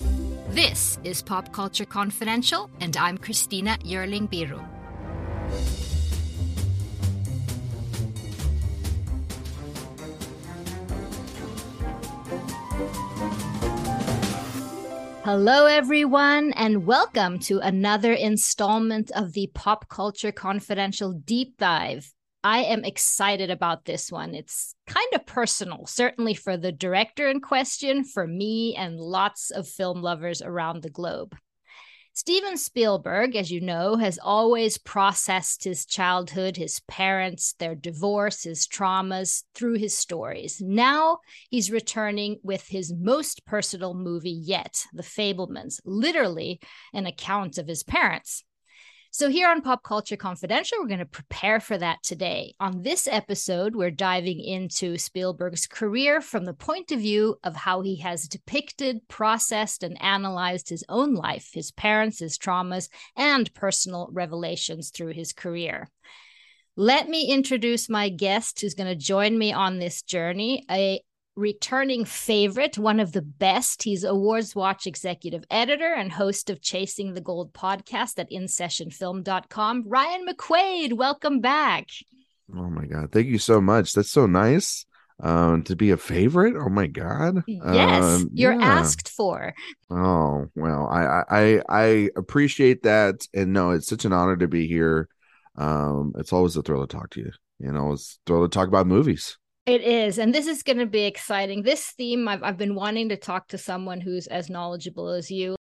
This is Pop Culture Confidential, and I'm Christina Yerling Biru. Hello, everyone, and welcome to another installment of the Pop Culture Confidential Deep Dive. I am excited about this one. It's kind of personal, certainly for the director in question, for me, and lots of film lovers around the globe. Steven Spielberg, as you know, has always processed his childhood, his parents, their divorce, his traumas through his stories. Now he's returning with his most personal movie yet, The Fabelmans, literally an account of his parents. So, here on Pop Culture Confidential, we're going to prepare for that today. On this episode, we're diving into Spielberg's career from the point of view of how he has depicted, processed, and analyzed his own life, his parents, his traumas, and personal revelations through his career. Let me introduce my guest who's going to join me on this journey, a returning favorite, one of the best. He's Awards Watch executive editor and host of Chasing the Gold podcast at InSessionFilm.com. Ryan McQuade, welcome back. Oh my God. Thank you so much. That's so nice. Um, to be a favorite. Oh my God. Yes, um, you're yeah. asked for. Oh, well, I, I, I appreciate that. And no, it's such an honor to be here. Um, it's always a thrill to talk to you. You know, it's a thrill to talk about movies. It is. And this is going to be exciting. This theme, I've, I've been wanting to talk to someone who's as knowledgeable as you.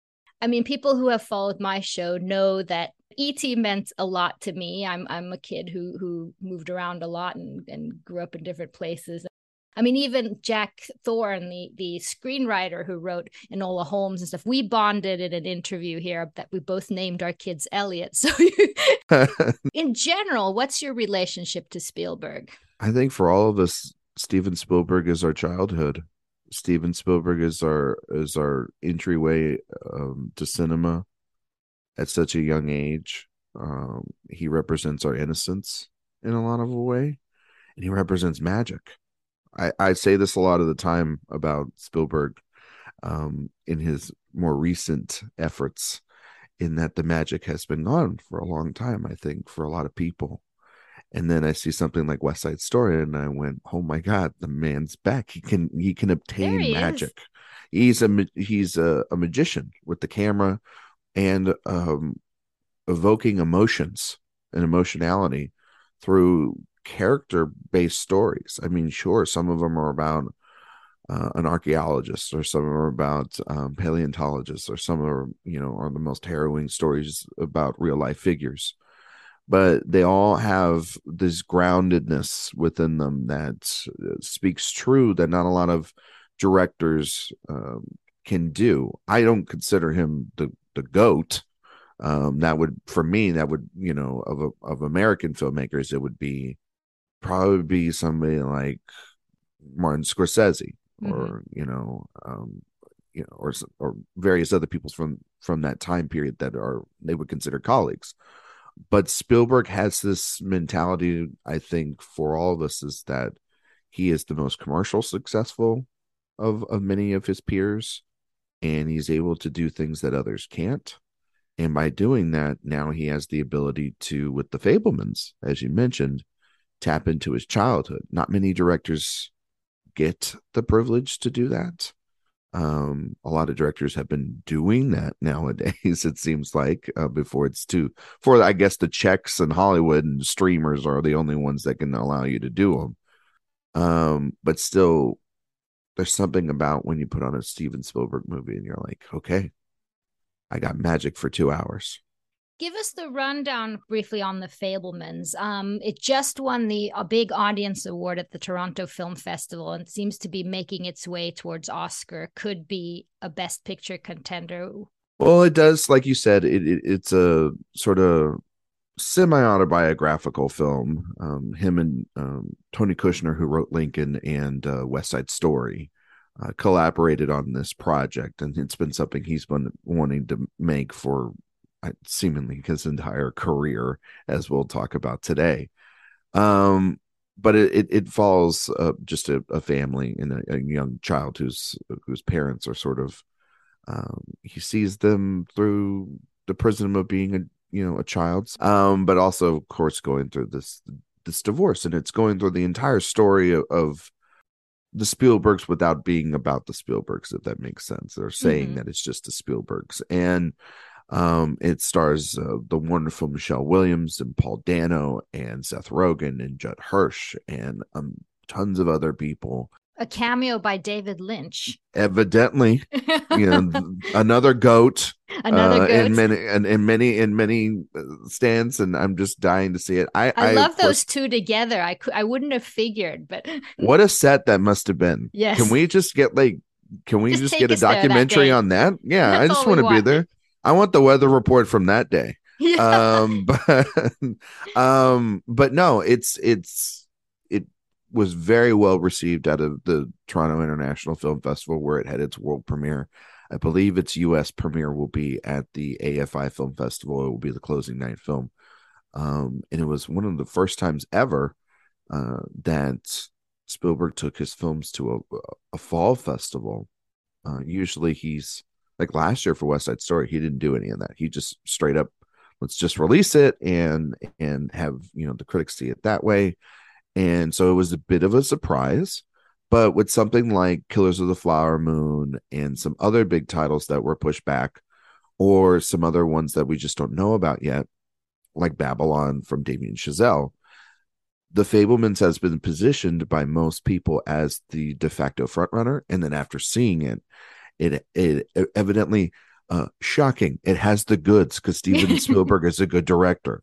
I mean, people who have followed my show know that ET meant a lot to me. I'm I'm a kid who who moved around a lot and, and grew up in different places. I mean, even Jack Thorne, the the screenwriter who wrote Enola Holmes and stuff, we bonded in an interview here that we both named our kids Elliot. So, in general, what's your relationship to Spielberg? I think for all of us, Steven Spielberg is our childhood. Steven Spielberg is our is our entryway um, to cinema at such a young age. Um, he represents our innocence in a lot of a way, and he represents magic. I, I say this a lot of the time about Spielberg um, in his more recent efforts, in that the magic has been gone for a long time. I think for a lot of people, and then I see something like West Side Story, and I went, "Oh my God, the man's back! He can he can obtain he magic. Is. He's a he's a, a, magician with the camera, and um, evoking emotions and emotionality through character based stories. I mean, sure, some of them are about uh, an archaeologist, or some are about um, paleontologists, or some are you know are the most harrowing stories about real life figures but they all have this groundedness within them that uh, speaks true that not a lot of directors um, can do. I don't consider him the the goat. Um, that would for me that would you know of a, of American filmmakers it would be probably be somebody like Martin Scorsese mm-hmm. or you know um, you know or or various other people from from that time period that are they would consider colleagues but Spielberg has this mentality, I think, for all of us is that he is the most commercial successful of of many of his peers, and he's able to do things that others can't. And by doing that, now he has the ability to, with the Fabelmans, as you mentioned, tap into his childhood. Not many directors get the privilege to do that. Um, a lot of directors have been doing that nowadays. It seems like uh, before it's too for I guess the checks and Hollywood and streamers are the only ones that can allow you to do them. Um, but still, there's something about when you put on a Steven Spielberg movie and you're like, okay, I got magic for two hours. Give us the rundown briefly on the Fabelmans. Um, it just won the a big audience award at the Toronto Film Festival and seems to be making its way towards Oscar. Could be a Best Picture contender. Well, it does, like you said, it, it it's a sort of semi autobiographical film. Um, him and um, Tony Kushner, who wrote Lincoln and uh, West Side Story, uh, collaborated on this project, and it's been something he's been wanting to make for seemingly his entire career, as we'll talk about today. Um, but it it, it follows uh, just a, a, family and a, a, young child whose whose parents are sort of um, he sees them through the prism of being a you know a child's um but also of course going through this this divorce and it's going through the entire story of, of the Spielbergs without being about the Spielbergs, if that makes sense. They're saying mm-hmm. that it's just the Spielbergs. And um, it stars uh, the wonderful Michelle Williams and Paul Dano and Seth Rogen and Judd Hirsch and um, tons of other people a cameo by David Lynch. Evidently, you know, another goat. Another uh, goat. in many and in many in many uh, stands, and I'm just dying to see it. I I, I love those two together. I could I wouldn't have figured, but what a set that must have been. Yes. Can we just get like? Can we just, just get a documentary that on that? Yeah, That's I just want to be there. I want the weather report from that day. Yeah. Um, but um, but no, it's it's it was very well received out of the Toronto International Film Festival, where it had its world premiere. I believe its U.S. premiere will be at the AFI Film Festival. It will be the closing night film, um, and it was one of the first times ever uh, that Spielberg took his films to a, a fall festival. Uh, usually, he's like last year for West Side Story. He didn't do any of that. He just straight up let's just release it and and have you know the critics see it that way and so it was a bit of a surprise. But with something like Killers of the Flower Moon and some other big titles that were pushed back, or some other ones that we just don't know about yet, like Babylon from Damien Chazelle, the Fabelmans has been positioned by most people as the de facto frontrunner. And then after seeing it, it, it, evidently uh, shocking. It has the goods because Steven Spielberg is a good director.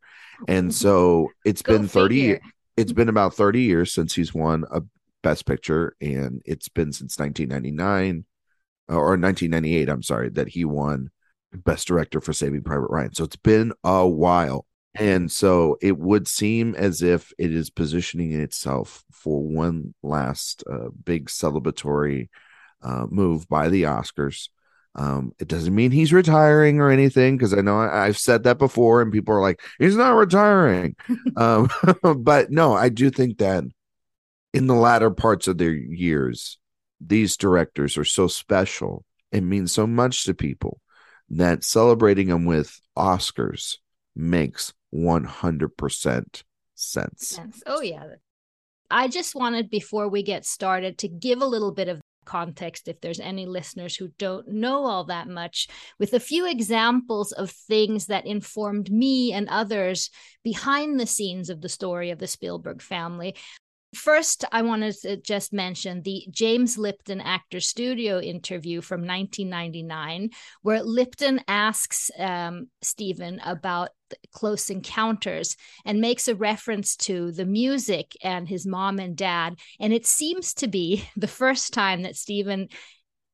And so it's Go been 30 years it's been about 30 years since he's won a best picture and it's been since 1999 or 1998 i'm sorry that he won best director for saving private ryan so it's been a while and so it would seem as if it is positioning itself for one last uh, big celebratory uh, move by the oscars um, it doesn't mean he's retiring or anything because I know I, have said that before, and people are like, "He's not retiring." um, but no, I do think that in the latter parts of their years, these directors are so special and mean so much to people that celebrating them with Oscars makes one hundred percent sense. Oh yeah. I just wanted before we get started to give a little bit of context if there's any listeners who don't know all that much with a few examples of things that informed me and others behind the scenes of the story of the Spielberg family. First, I wanted to just mention the James Lipton Actor Studio interview from 1999, where Lipton asks um, Steven about Close Encounters and makes a reference to the music and his mom and dad. And it seems to be the first time that Steven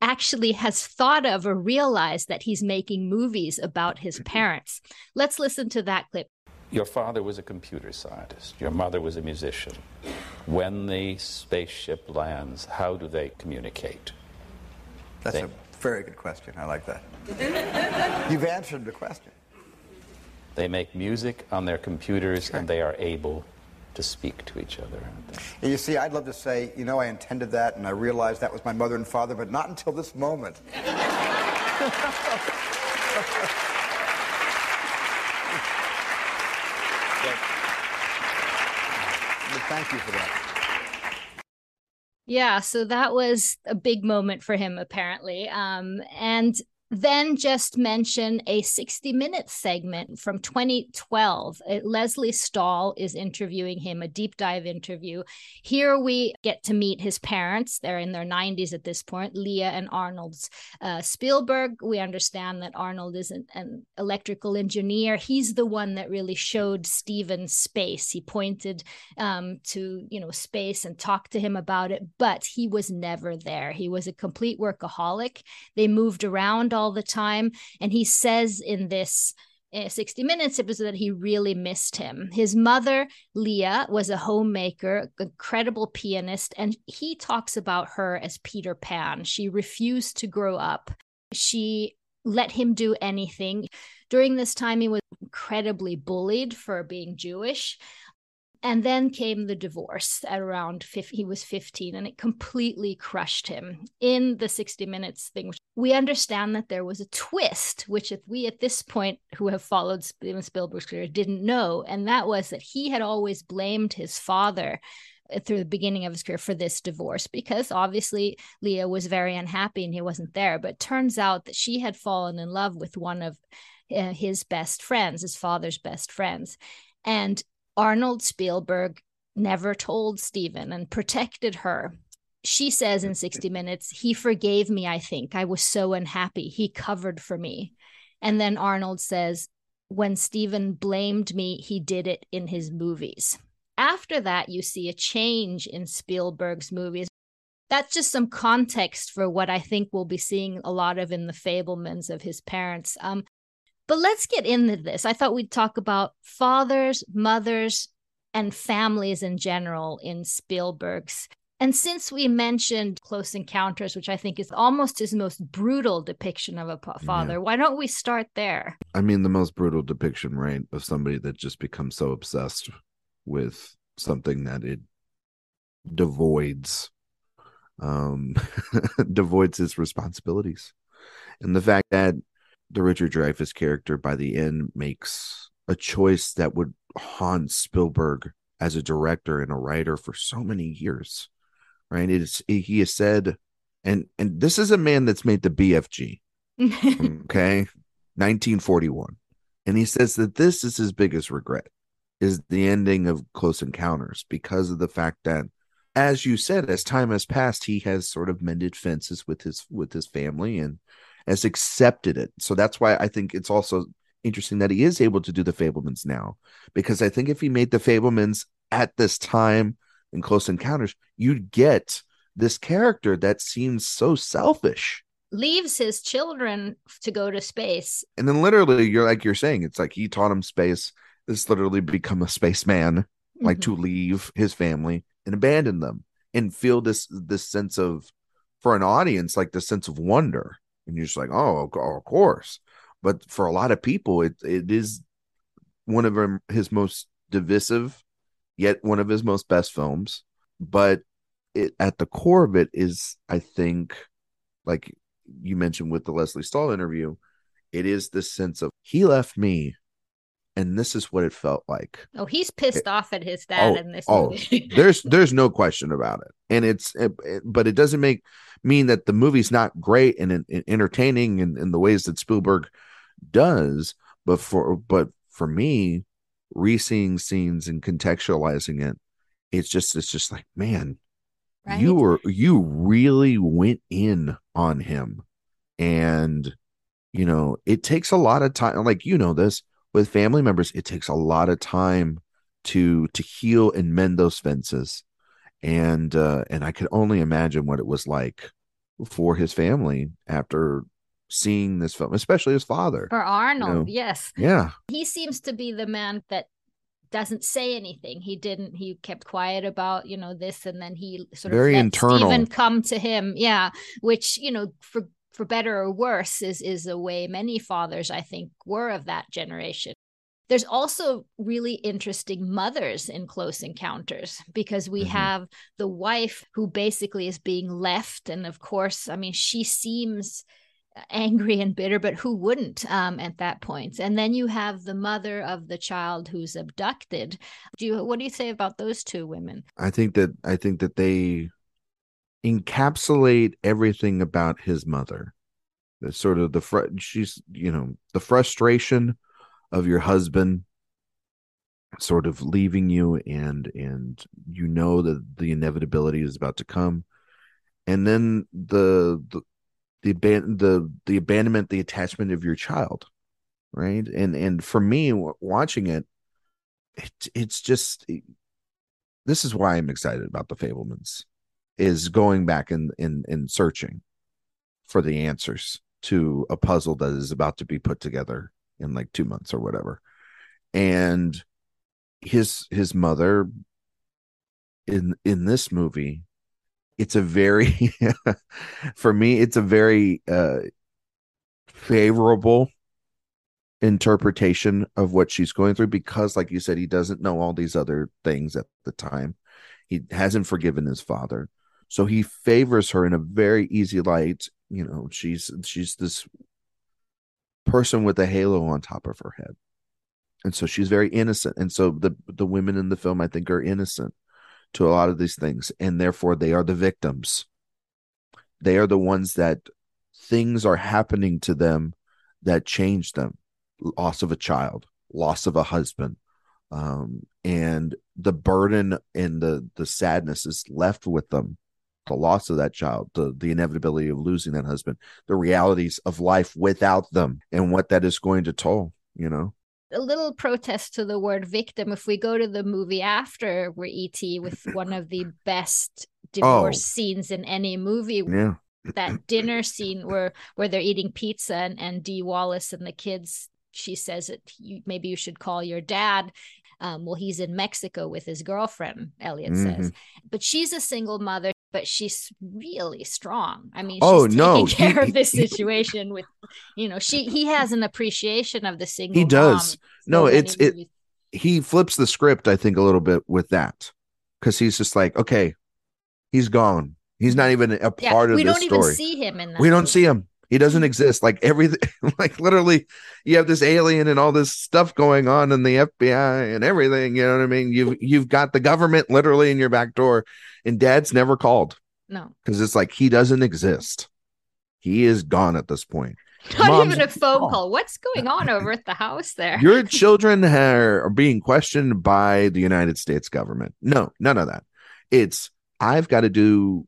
actually has thought of or realized that he's making movies about his mm-hmm. parents. Let's listen to that clip. Your father was a computer scientist. Your mother was a musician. When the spaceship lands, how do they communicate? That's they... a very good question. I like that. You've answered the question. They make music on their computers and they are able to speak to each other. You see, I'd love to say, you know, I intended that and I realized that was my mother and father, but not until this moment. Thank you for that. Yeah, so that was a big moment for him, apparently. Um, and then just mention a 60 minute segment from 2012. Lesley Stahl is interviewing him, a deep dive interview. Here we get to meet his parents. They're in their 90s at this point, Leah and Arnold's uh, Spielberg. We understand that Arnold is an, an, electrical engineer. He's the one that really showed Steven space. He pointed um, to, you know, space and talked to him about it, but he was never there. He was a complete workaholic. They moved around all the time. And he says in this uh, 60 Minutes episode that he really missed him. His mother, Leah, was a homemaker, incredible pianist, and he talks about her as Peter Pan. She refused to grow up. She let him do anything. During this time, he was incredibly bullied for being Jewish. And then came the divorce at around 50, he was 15, and it completely crushed him. In the 60 Minutes thing, we understand that there was a twist, which if we at this point who have followed Steven Spielberg's career didn't know, and that was that he had always blamed his father uh, through the beginning of his career for this divorce because obviously Leah was very unhappy and he wasn't there. But turns out that she had fallen in love with one of uh, his best friends, his father's best friends. And Arnold Spielberg never told Steven and protected her. She says in 60 Minutes, he forgave me, I think. I was so unhappy. He covered for me. And then Arnold says, when Steven blamed me, he did it in his movies. After that, you see a change in Spielberg's movies. That's just some context for what I think we'll be seeing a lot of in the Fabelmans of his parents. Um, but let's get into this. I thought we'd talk about fathers, mothers, and families in general in Spielberg's. And since we mentioned Close Encounters, which I think is almost his most brutal depiction of a father, yeah. why don't we start there? I mean, the most brutal depiction, right, of somebody that just becomes so obsessed with something that it devoids um devoids his responsibilities and the fact that the Richard Dreyfuss character by the end makes a choice that would haunt Spielberg as a director and a writer for so many years. Right? It's he has said, and and this is a man that's made the BFG. okay. 1941. And he says that this is his biggest regret is the ending of Close Encounters because of the fact that as you said as time has passed he has sort of mended fences with his with his family and has accepted it. So that's why I think it's also interesting that he is able to do the Fabelmans now, because I think if he made the Fabelmans at this time in Close Encounters, you'd get this character that seems so selfish. Leaves his children to go to space. And then literally, you're like you're saying, it's like he taught him space. This literally become a spaceman, mm-hmm. like to leave his family and abandon them and feel this this sense of for an audience, like the sense of wonder and you're just like, oh, of course. But for a lot of people, it it is one of his most divisive, yet one of his most best films. But it at the core of it is, I think, like you mentioned with the Lesley Stahl interview, it is this sense of he left me and this is what it felt like. Oh, he's pissed it, off at his dad oh, in this oh, there's there's no question about it, and it's it, it, but it doesn't make mean that the movie's not great and, and entertaining in, in the ways that Spielberg does. But for but for me, re-seeing scenes and contextualizing it, it's just it's just like man, right? you were you really went in on him, and you know it takes a lot of time. Like you know this with family members it takes a lot of time to to heal and mend those fences. And uh and i could only imagine what it was like for his family after seeing this film especially his father for arnold you know? yes. Yeah. He seems to be the man that doesn't say anything. He didn't he kept quiet about you know this and then he sort of very internal. Steven come to him. Yeah which you know for for better or worse is is a way many fathers i think were of that generation. There's also really interesting mothers in close encounters because we mm-hmm. have the wife who basically is being left and of course i mean she seems angry and bitter but who wouldn't um, at that point? And then you have the mother of the child who's abducted. Do you what do you say about those two women? I think that i think that they encapsulate everything about his mother. The sort of the fr- she's you know the frustration of your husband sort of leaving you and and you know that the inevitability is about to come. And then the the the aban- the the abandonment the attachment of your child right? And and for me watching it it it's just this is why i'm excited about the fabelmans is going back and in in searching for the answers to a puzzle that is about to be put together in like 2 months or whatever. And his his mother in in this movie it's a very for me it's a very uh favorable interpretation of what she's going through because like you said he doesn't know all these other things at the time. He hasn't forgiven his father so he favors her in a very easy light you know she's she's this person with a halo on top of her head. And so she's very innocent. And so the the women in the film i think are innocent to a lot of these things and therefore they are the victims. They are the ones that things are happening to them that change them. Loss of a child loss of a husband um, and the burden and the the sadness is left with them the loss of that child the the inevitability of losing that husband the realities of life without them and what that is going to toll you know? A little protest to the word victim. If we go to the movie after where et with one of the best divorce oh. scenes in any movie yeah. that dinner scene where where they're eating pizza and, and dee wallace and the kids she says you, maybe you should call your dad um, well he's in mexico with his girlfriend elliot mm-hmm. says but she's a single mother but she's really strong. I mean, oh no, care he, of this situation he, with, you know, she he has an appreciation of the single. He does. No, it's it. He flips the script, I think, a little bit with that because he's just like, okay, he's gone. He's not even a part yeah, of. We don't even see him in. we don't see him. He doesn't exist. Like everything, like literally, you have this alien and all this stuff going on in the FBI and everything. You know what I mean? You've you've got the government literally in your back door, and Dad's never called. No, because it's like he doesn't exist. He is gone at this point. Not Mom's even a phone call. call. What's going on over at the house there? Your children are are being questioned by the United States government. No, none of that. It's I've got to do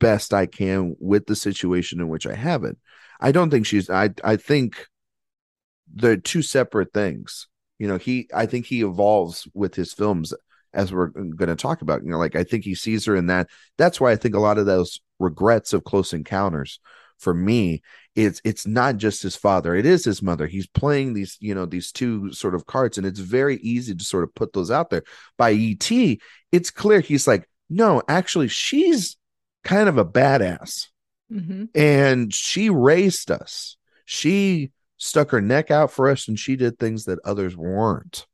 best I can with the situation in which I have it. I don't think she's I I think they're two separate things. You know, he I think he evolves with his films as we're going to talk about. You know, like I think he sees her in that. That's why I think a lot of those regrets of close encounters for me it's it's not just his father it is his mother he's playing these you know these two sort of cards and it's very easy to sort of put those out there by et it's clear he's like no actually she's kind of a badass. Mm-hmm. And she raised us. She stuck her neck out for us and she did things that others weren't.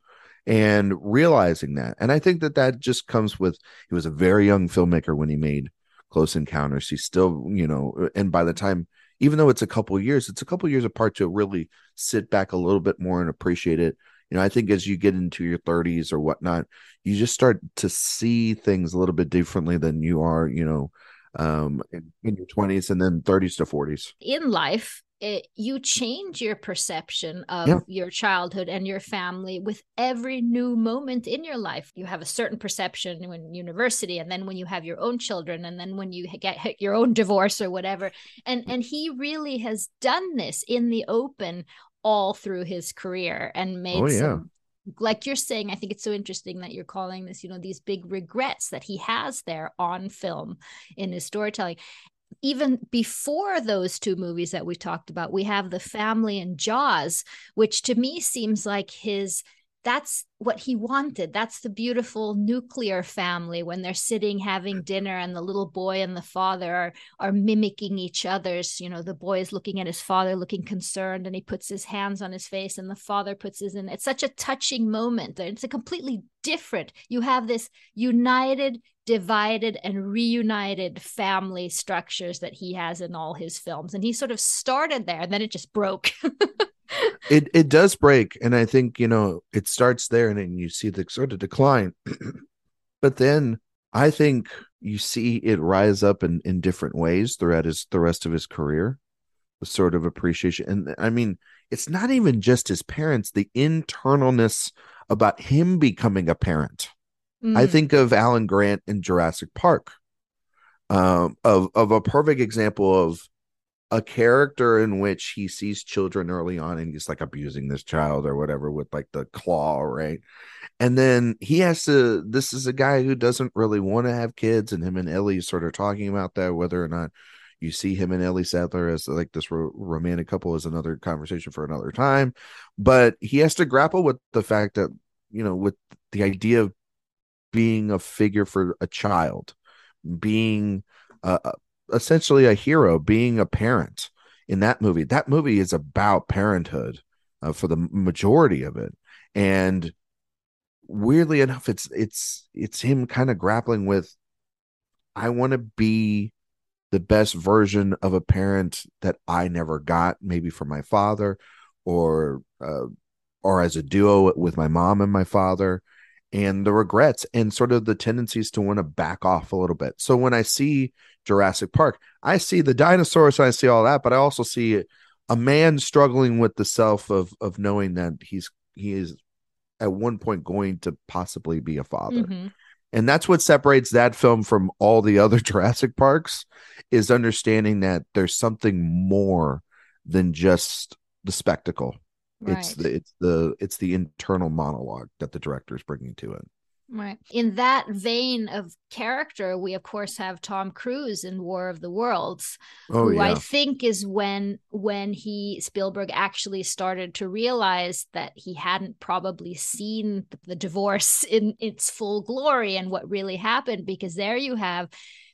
And realizing that. And I think that that just comes with he was a very young filmmaker when he made Close Encounters. He's still, you know, and by the time, even though it's a couple years, it's a couple years apart to really sit back a little bit more and appreciate it. You know, I think as you get into your 30s or whatnot, you just start to see things a little bit differently than you are, you know, um, in, in your 20s and then 30s to 40s. In life, it, you change your perception of yeah. your childhood and your family with every new moment in your life. You have a certain perception when university, and then when you have your own children, and then when you get your own divorce or whatever. And and he really has done this in the open all through his career and made oh, yeah. some like you're saying, I think it's so interesting that you're calling this, you know, these big regrets that he has there on film in his storytelling. Even before those two movies that we talked about, we have The Family and Jaws, which to me seems like his that's what he wanted. That's the beautiful nuclear family when they're sitting having dinner and the little boy and the father are, are mimicking each other's. You know, the boy is looking at his father, looking concerned, and he puts his hands on his face, and the father puts his in. It's such a touching moment. It's a completely different. You have this united, divided, and reunited family structures that he has in all his films. And he sort of started there, and then it just broke. it it does break and i think you know it starts there and then you see the sort of decline but then i think you see it rise up in in different ways throughout his the rest of his career The sort of appreciation. And I mean, it's not even just his parents, the internalness about him becoming a parent. Mm. I think of Alan Grant in Jurassic Park, um, of of a perfect example of a character in which he sees children early on and he's like abusing this child or whatever with like the claw, right? And then he has to. This is a guy who doesn't really want to have kids, and him and Ellie sort of talking about that, whether or not you see him and Ellie Sattler as like this ro- romantic couple is another conversation for another time. But he has to grapple with the fact that you know with the idea of being a figure for a child, being uh, essentially a hero, being a parent in that movie. That movie is about parenthood uh, for the majority of it, and weirdly enough, it's it's it's him kind of grappling with, I want to be the best version of a parent that I never got, maybe from my father, or uh, or as a duo with my mom and my father and the regrets and sort of the tendencies to want to back off a little bit. So when I see Jurassic Park, I see the dinosaurs and I see all that, but I also see a man struggling with the self of of knowing that he's he is at one point going to possibly be a father. Mm-hmm. And that's what separates that film from all the other Jurassic Parks is understanding that there's something more than just the spectacle. Right. It's the it's the it's the internal monologue that the director is bringing to it. Right. In that vein of character, we of course have Tom Cruise in War of the Worlds, oh, who yeah. I think is when when he Spielberg actually started to realize that he hadn't probably seen the divorce in its full glory and what really happened because there you have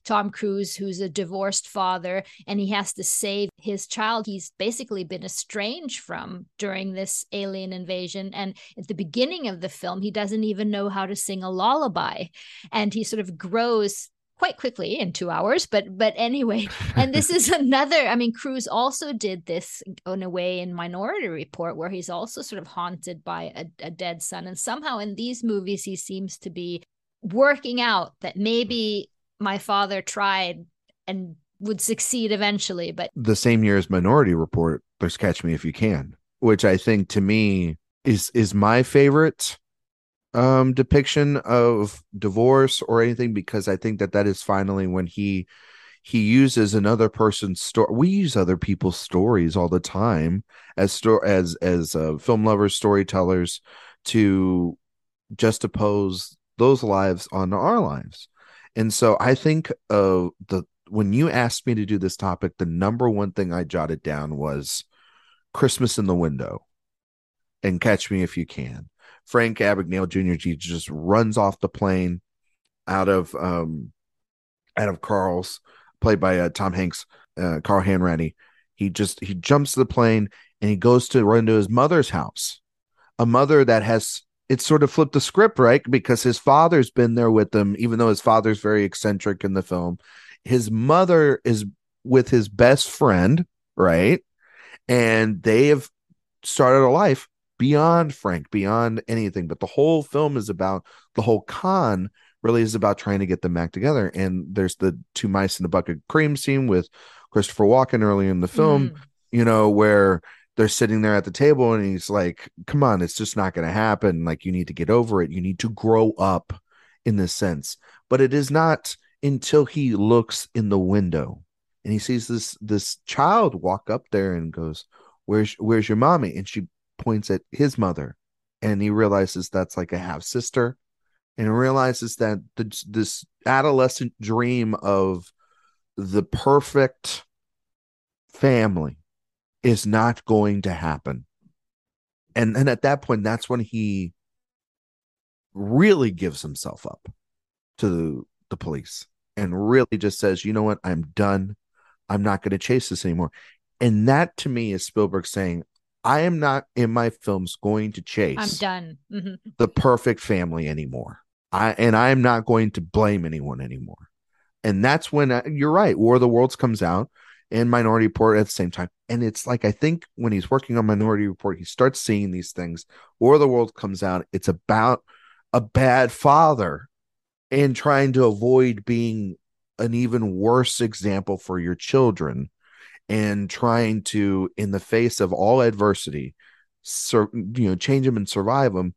Tom Cruise, who's a divorced father, and he has to save his child he's basically been estranged from during this alien invasion. And at the beginning of the film, he doesn't even know how to sing a lullaby. And he sort of grows quite quickly in two hours but but anyway and this is another i mean cruise also did this in a way in minority report where he's also sort of haunted by a, a dead son and somehow in these movies he seems to be working out that maybe my father tried and would succeed eventually but the same year as minority report there's catch me if you can which i think to me is is my favorite um depiction of divorce or anything because i think that that is finally when he he uses another person's story we use other people's stories all the time as sto- as as uh, film lovers storytellers to just oppose those lives on our lives and so I think uh the when you asked me to do this topic, the number one thing I jotted down was Christmas in the window and catch me if you can. Frank Abagnale Jr. just runs off the plane out of um out of Carl's played by uh, Tom Hanks, uh, Carl Hanratty. He just he jumps to the plane and he goes to run to his mother's house, a mother that has it's sort of flipped the script, right? Because his father's been there with him, even though his father's very eccentric in the film. His mother is with his best friend, right? And they have started a life beyond Frank, beyond anything. But the whole film is about the whole con really is about trying to get them back together. And there's the two mice in a bucket cream scene with Christopher Walken early in the film, mm. you know, where they're sitting there at the table and he's like come on it's just not going to happen. Like you need to get over it. You need to grow up in this sense. But it is not until he looks in the window and he sees this this child walk up there and goes where's where's your mommy? And she points at his mother and he realizes that's like a half sister and realizes that the, this adolescent dream of the perfect family is not going to happen. And and at that point, that's when he really gives himself up to the police and really just says, you know what, I'm done. I'm not going to chase this anymore. And that to me is Spielberg saying, I am not in my films going to chase I'm done. Mm-hmm. the perfect family anymore. I and I am not going to blame anyone anymore. And that's when uh, you're right. War of the Worlds comes out and Minority Report at the same time. And it's like I think when he's working on Minority Report, he starts seeing these things. War the World comes out. It's about a bad father and trying to avoid being an even worse example for your children. and trying to in the face of all adversity sur- you know change them and survive them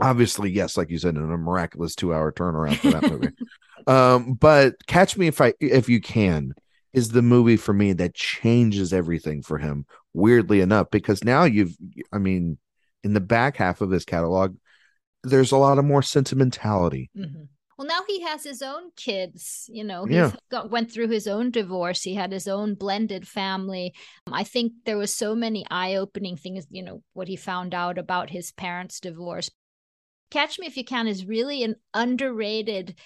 obviously yes like you said in a miraculous two hour turnaround for that movie um but catch me if i if you can is the movie for me that changes everything for him weirdly enough because now you've i mean in the back half of his catalog there's a lot of more sentimentality Mhm. Well, now he has his own kids. You know, he Yeah. got went through his own divorce. He had his own blended family. Um, I think there was so many eye-opening things. You know, what he found out about his parents' divorce. Catch Me If You Can is really an underrated.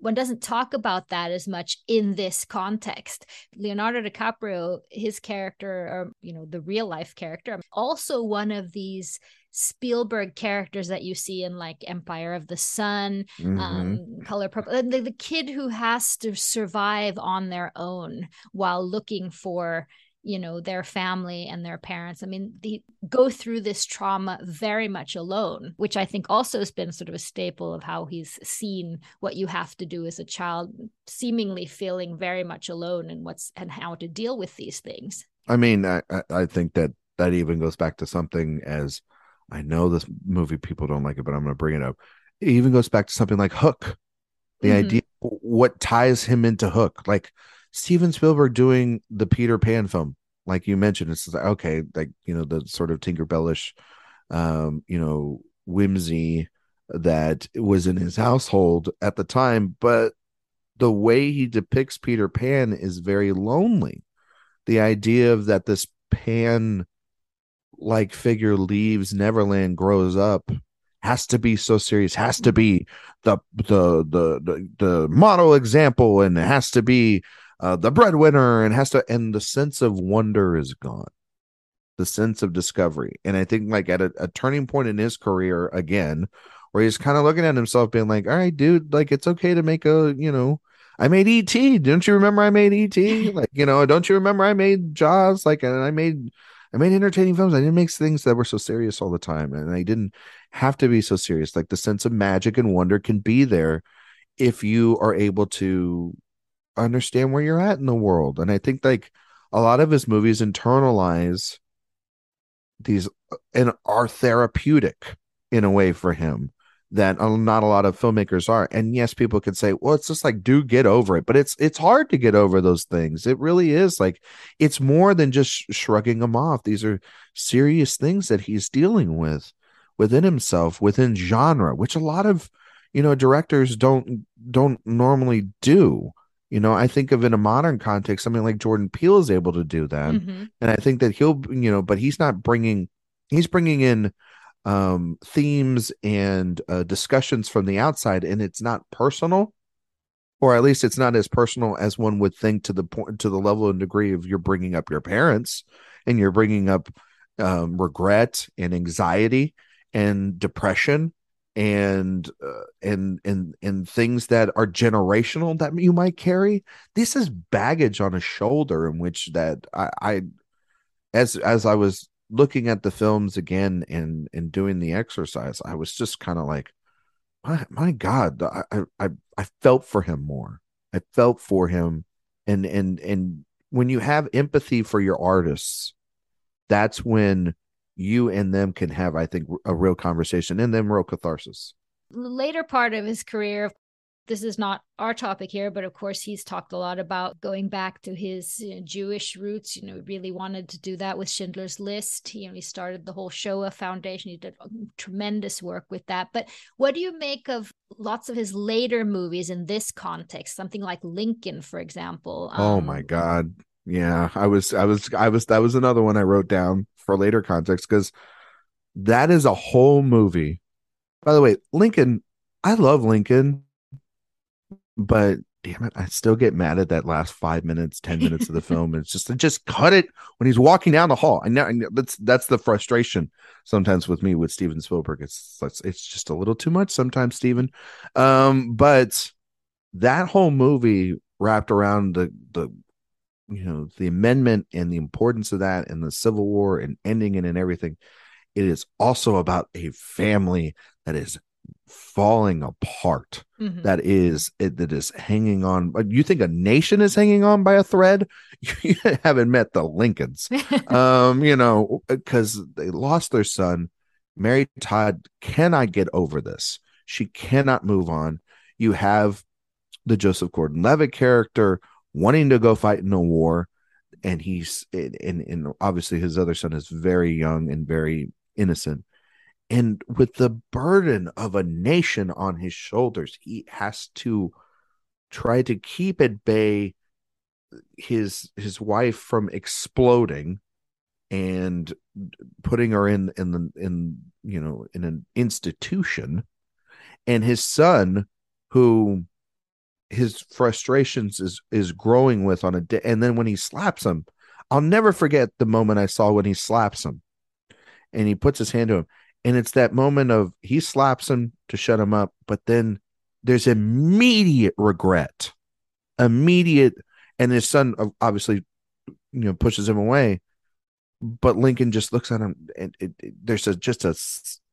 One doesn't talk about that as much in this context. Leonardo DiCaprio, his character, or you know, the real life character, also one of these Spielberg characters that you see in like Empire of the Sun, Mhm. um, Color Purple. The, the kid who has to survive on their own while looking for you know their family and their parents i mean they go through this trauma very much alone which i think also has been sort of a staple of how he's seen what you have to do as a child seemingly feeling very much alone and what's and how to deal with these things I mean, I, I- think that that even goes back to something as I know this movie people don't like it, but I'm going to bring it up. It even goes back to something like Hook. The Mhm. idea, what ties him into Hook, like Steven Spielberg doing the Peter Pan film, like you mentioned, it's like, okay, like you know the sort of Tinkerbellish, um, you know, whimsy that was in his household at the time, but the way he depicts Peter Pan is very lonely. The idea of that this pan like figure leaves neverland grows up has to be so serious has to be the the the the, the model example and it has to be uh, the breadwinner and has to and the sense of wonder is gone the sense of discovery and i think like at a, a turning point in his career again where he's kind of looking at himself being like all right dude like it's okay to make a you know I made ET. Don't you remember I made ET? Like, you know, don't you remember I made Jaws? Like, and I made I made entertaining films. I didn't make things that were so serious all the time. And I didn't have to be so serious. Like the sense of magic and wonder can be there if you are able to understand where you're at in the world. And I think like a lot of his movies internalize these and are therapeutic in a way for him that not a lot of filmmakers are. And yes, people could say, well, it's just like, do get over it. But it's it's hard to get over those things. It really is like it's more than just shrugging them off. These are serious things that he's dealing with within himself, within genre, which a lot of you know directors don't don't normally do. You know, I think of in a modern context, something like Jordan Peele is able to do that, Mhm. and I think that he'll, you know, but he's not bringing, he's bringing in um themes and uh, discussions from the outside and it's not personal or at least it's not as personal as one would think to the point to the level and degree of you're bringing up your parents and you're bringing up um, regret and anxiety and depression and uh, and and and things that are generational that you might carry this is baggage on a shoulder in which that i i as as i was looking at the films again and and doing the exercise i was just kind of like my, my god I, I i felt for him more. I felt for him. And and and when you have empathy for your artists that's when you and them can have i think a real conversation and then real catharsis. Later part of his career this is not our topic here but of course he's talked a lot about going back to his you know, jewish roots. You know really wanted to do that with schindler's list. He, you know, he started the whole shoah foundation. He did tremendous work with that. But what do you make of lots of his later movies in this context? Something like lincoln for example oh Um, my god yeah i was i was i was that was another one i wrote down for later context because that is a whole movie. By the way lincoln i love lincoln but damn it i still get mad at that last five minutes ten minutes of the film. It's just just cut it when he's walking down the hall. I know, I know that's that's the frustration sometimes with me with steven spielberg. It's it's, it's just a little too much sometimes steven. Um but that whole movie wrapped around the the you know the amendment and the importance of that and the civil war and ending it and everything it is also about a family that is falling apart Mhm. that is it, that is hanging on but you think a nation is hanging on by a thread? You haven't met the lincolns. Um you know because they lost their son. Mary todd cannot get over this. She cannot move on. You have the joseph gordon-levitt character wanting to go fight in a war. And he's and, and obviously his other son is very young and very innocent. And with the burden of a nation on his shoulders he has to try to keep at bay his his wife from exploding and putting her in in the in you know in an institution. And his son who his frustrations is is growing with on a day and then when he slaps him i'll never forget the moment i saw when he slaps him and he puts his hand to him. And it's that moment of he slaps him to shut him up but then there's immediate regret immediate and his son obviously you know pushes him away but lincoln just looks at him and it, it- there's a, just a,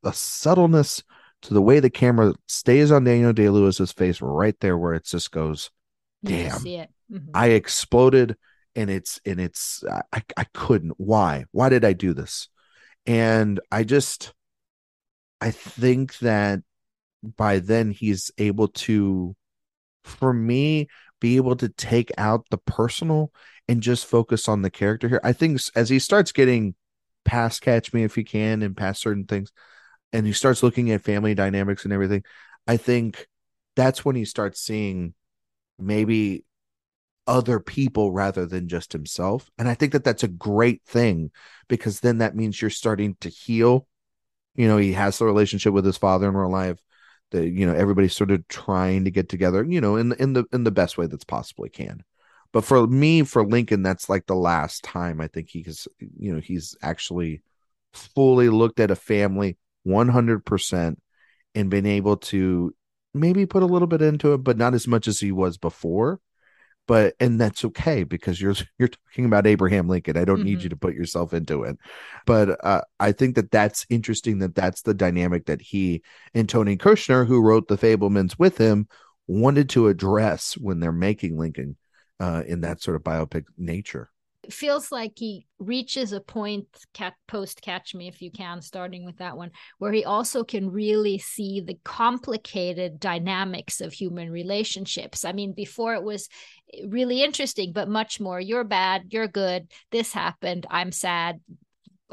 a subtleness to the way the camera stays on daniel day lewis's face right there where it just goes Damn. see it. Mhm. I exploded and it's and it's I I couldn't. Why? Why did I do this? And I just I think that by then he's able to for me be able to take out the personal and just focus on the character here. I think as he starts getting past catch me if he can and past certain things and he starts looking at family dynamics and everything, I think that's when he starts seeing maybe other people rather than just himself. And I think that that's a great thing because then that means you're starting to heal. You know, he has the relationship with his father in real life. that, you know everybody's sort of trying to get together. You know, in in the in the best way that's possibly can. But for me, for Lincoln, that's like the last time I think he's you know he's actually fully looked at a family 100 percent and been able to maybe put a little bit into it, but not as much as he was before but and that's okay because you're you're talking about Abraham Lincoln. I don't need Mhm. you to put yourself into it, but uh, I think that that's interesting that that's the dynamic that he and Tony Kushner, who wrote the Fabelmans with him, wanted to address when they're making Lincoln uh, in that sort of biopic nature. It feels like he reaches a point post catch me if you can starting with that one where he also can really see the complicated dynamics of human relationships. I mean before it was eh, really interesting but much more you're bad you're good this happened i'm sad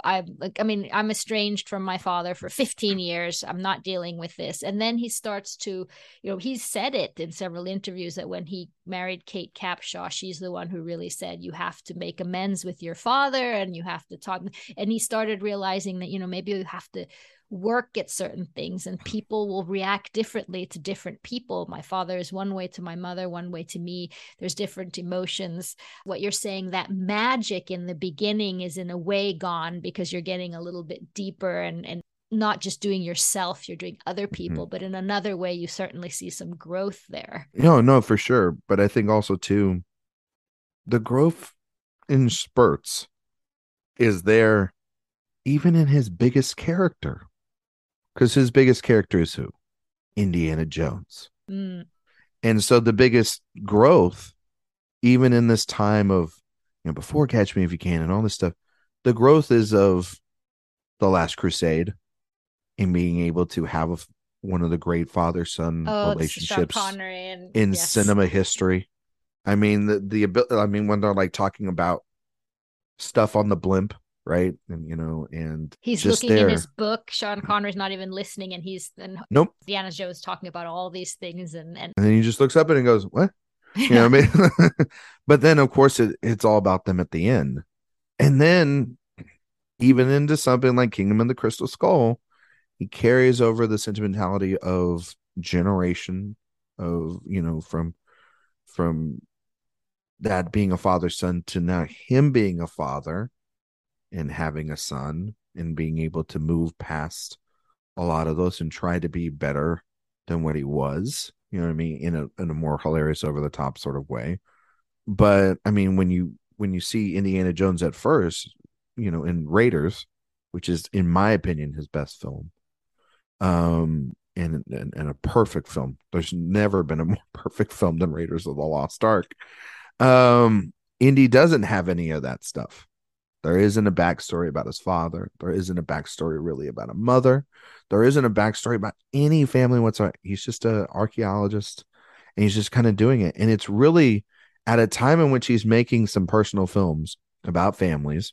I'm like, I mean, I'm estranged from my father for 15 years. I'm not dealing with this. And then he starts to, you know, he's said it in several interviews that when he married Kate Capshaw, she's the one who really said, you have to make amends with your father and you have to talk. And he started realizing that, you know, maybe you have to work at certain things and people will react differently to different people. My father is one way to my mother, one way to me. There's different emotions what you're saying that magic in the beginning is in a way gone because you're getting a little bit deeper and and not just doing yourself you're doing other mm-hmm. people but in another way you certainly see some growth there No, no, for sure. But I think also too, the growth in spurts is there, even in his biggest character, because his biggest character is who? Indiana Jones. Mm, And so the biggest growth, even in this time of, you know, before Catch Me If You Can and all this stuff, the growth is of The Last Crusade and being able to have a, one of the great father son oh relationships and in yes. cinema history. I mean, the, the ability, I mean, when they're like talking about stuff on the blimp, right? And, you know, and he's looking there. in his book Sean mm-hmm. Connery's not even listening and he's and Nope. Indiana Jones talking about all these things and and And then he just looks up at it and goes, What? You know what I mean? but then, of course, it, it's all about them at the end. And then, even into something like Kingdom of the Crystal Skull, he carries over the sentimentality of generation of, you know, from, from that being a father son to now him being a father and having a son and being able to move past a lot of those and try to be better than what he was you know what i mean in a in a more hilarious over the top sort of way but i mean when you when you see indiana jones at first you know in raiders which is in my opinion his best film um and, and and a perfect film. There's never been a more perfect film than Raiders of the Lost Ark. Um, Indy doesn't have any of that stuff. There isn't a backstory about his father. There isn't a backstory really about a mother. There isn't a backstory about any family whatsoever. He's just an archaeologist and he's just kind of doing it. And it's really at a time in which he's making some personal films about families.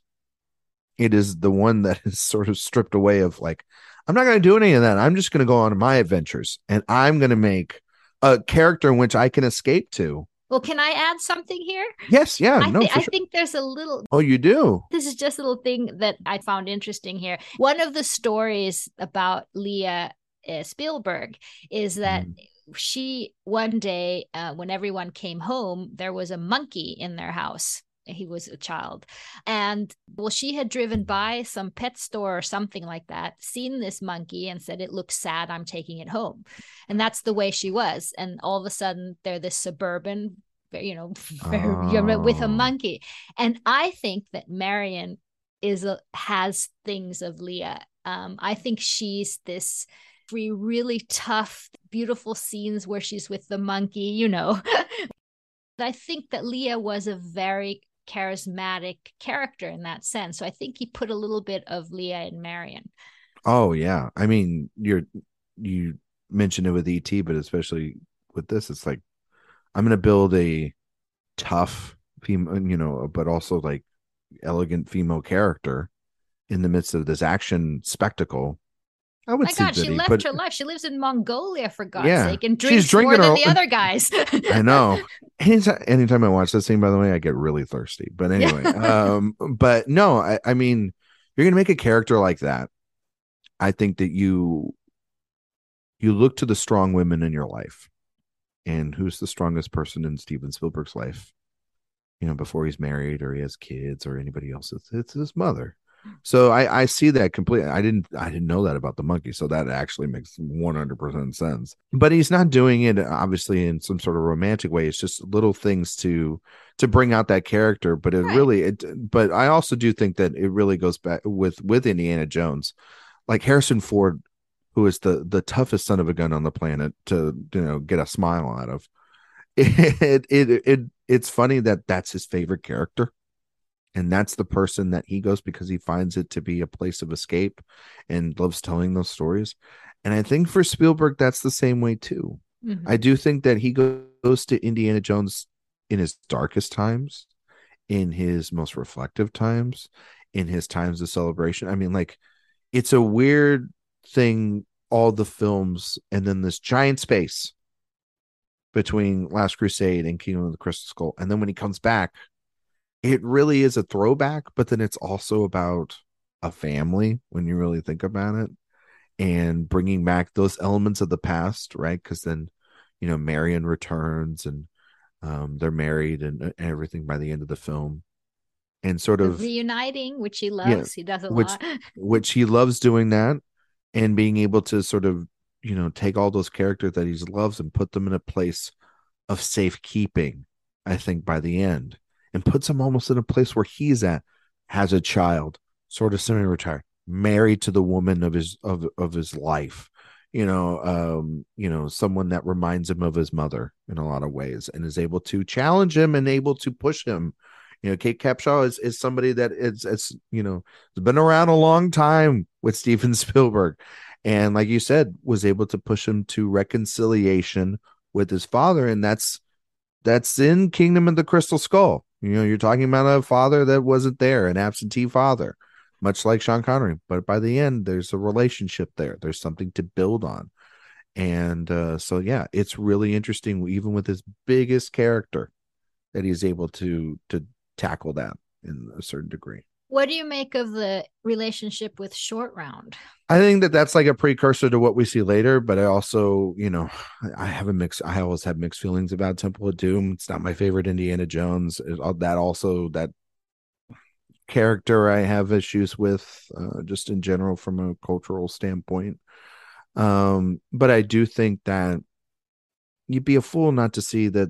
It is the one that is sort of stripped away of like, I'm not going to do any of that. I'm just going to go on my adventures and I'm going to make a character in which I can escape to. Well, can I add something here? Yes, yeah, I, no, for I sure. think there's a little Oh, you do? this is just a little thing that I found interesting here. One of the stories about Leah uh, Spielberg is that Mm. she one day uh, when everyone came home, there was a monkey in their house. He was a child, and well, she had driven by some pet store or something like that, seen this monkey, and said, "It looks sad. I'm taking it home," and that's the way she was. And all of a sudden, they're this suburban, you know, very, you're with a Oh. monkey, and I think that Marion is a, has things of Leah. Um, I think she's this free, really tough, beautiful scenes where she's with the monkey, you know. I think that Leah was a very charismatic character in that sense. So I think he put a little bit of Leah in Marion. Oh yeah. I mean, you're you mentioned it with ET, but especially with this, it's like I'm gonna build a tough female, you know, but also like elegant female character in the midst of this action spectacle. I would My God, she he left put- her life. She lives in Mongolia for God's Yeah, sake and she's drinks drinking more than the other guys. I know. Anytime, anytime I watch that scene, by the way, I get really thirsty. But anyway, um, but no, I, I mean, you're gonna make a character like that. I think that you you look to the strong women in your life, and who's the strongest person in Steven Spielberg's life? You know, before he's married or he has kids or anybody else, it's, it's his mother. So I, I see that completely. I didn't I didn't know that about the monkey, so that actually makes one hundred percent sense. But he's not doing it uh, obviously in some sort of romantic way. It's just little things to to bring out that character. But it Right. really, it. But I also do think that it really goes back with with Indiana Jones, like Harrison Ford, who is the the toughest son of a gun on the planet to you know get a smile out of. It it it it's funny that that's his favorite character and that's the person that he goes because he finds it to be a place of escape and loves telling those stories. And i think for spielberg that's the same way too. Mhm. i do think that he goes to indiana jones in his darkest times in his most reflective times in his times of celebration. I mean like it's a weird thing all the films and then this giant space between last crusade and kingdom of the crystal skull. And then when he comes back it really is a throwback, but then it's also about a family when you really think about it and bringing back those elements of the past, right? Because then, you know, Marion returns and um, they're married and, and everything by the end of the film. And sort of, reuniting, which he loves. he does a which- lot. which he loves doing that and being able to sort of, you know, take all those characters that he loves and put them in a place of safekeeping, I think, by the end and puts him almost in a place where he's at, has a child, sort of semi-retired, married to the woman of his of of his life. You know, um, you know, someone that reminds him of his mother in a lot of ways, and is able to challenge him and able to push him. You know, Kate Capshaw is is somebody that is it's you know has been around a long time with Steven Spielberg, and like you said, was able to push him to reconciliation with his father, and that's that's in Kingdom of the Crystal Skull. You know, you're talking about a father that wasn't there, an absentee father, much like Sean Connery. But by the end, there's a relationship there. There's something to build on. And uh, so, yeah, it's really interesting, even with his biggest character, that he's able to to tackle that in a certain degree. What do you make of the relationship with Short Round? I think that that's like a precursor to what we see later, but I also, you know, I have a mix. I always have mixed feelings about Temple of Doom. It's not my favorite Indiana Jones. It- that also that character I have issues with, uh, just in general from a cultural standpoint. Um, but I do think that you'd be a fool not to see that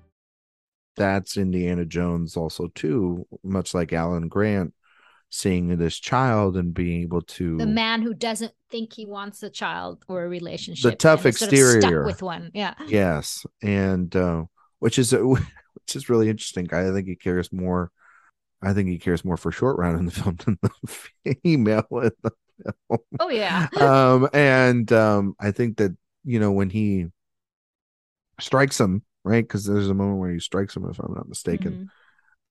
That's Indiana Jones also too, much like Alan Grant seeing this child and being able to The man who doesn't think he wants a child or a relationship. the tough is sort of stuck exterior with one. Yeah. yes and uh which is which is really interesting i think he cares more i think he cares more for short round in the film than the female in the film Oh yeah. um and um i think that you know when he strikes him right? Because there's a moment where he strikes him if i'm not mistaken.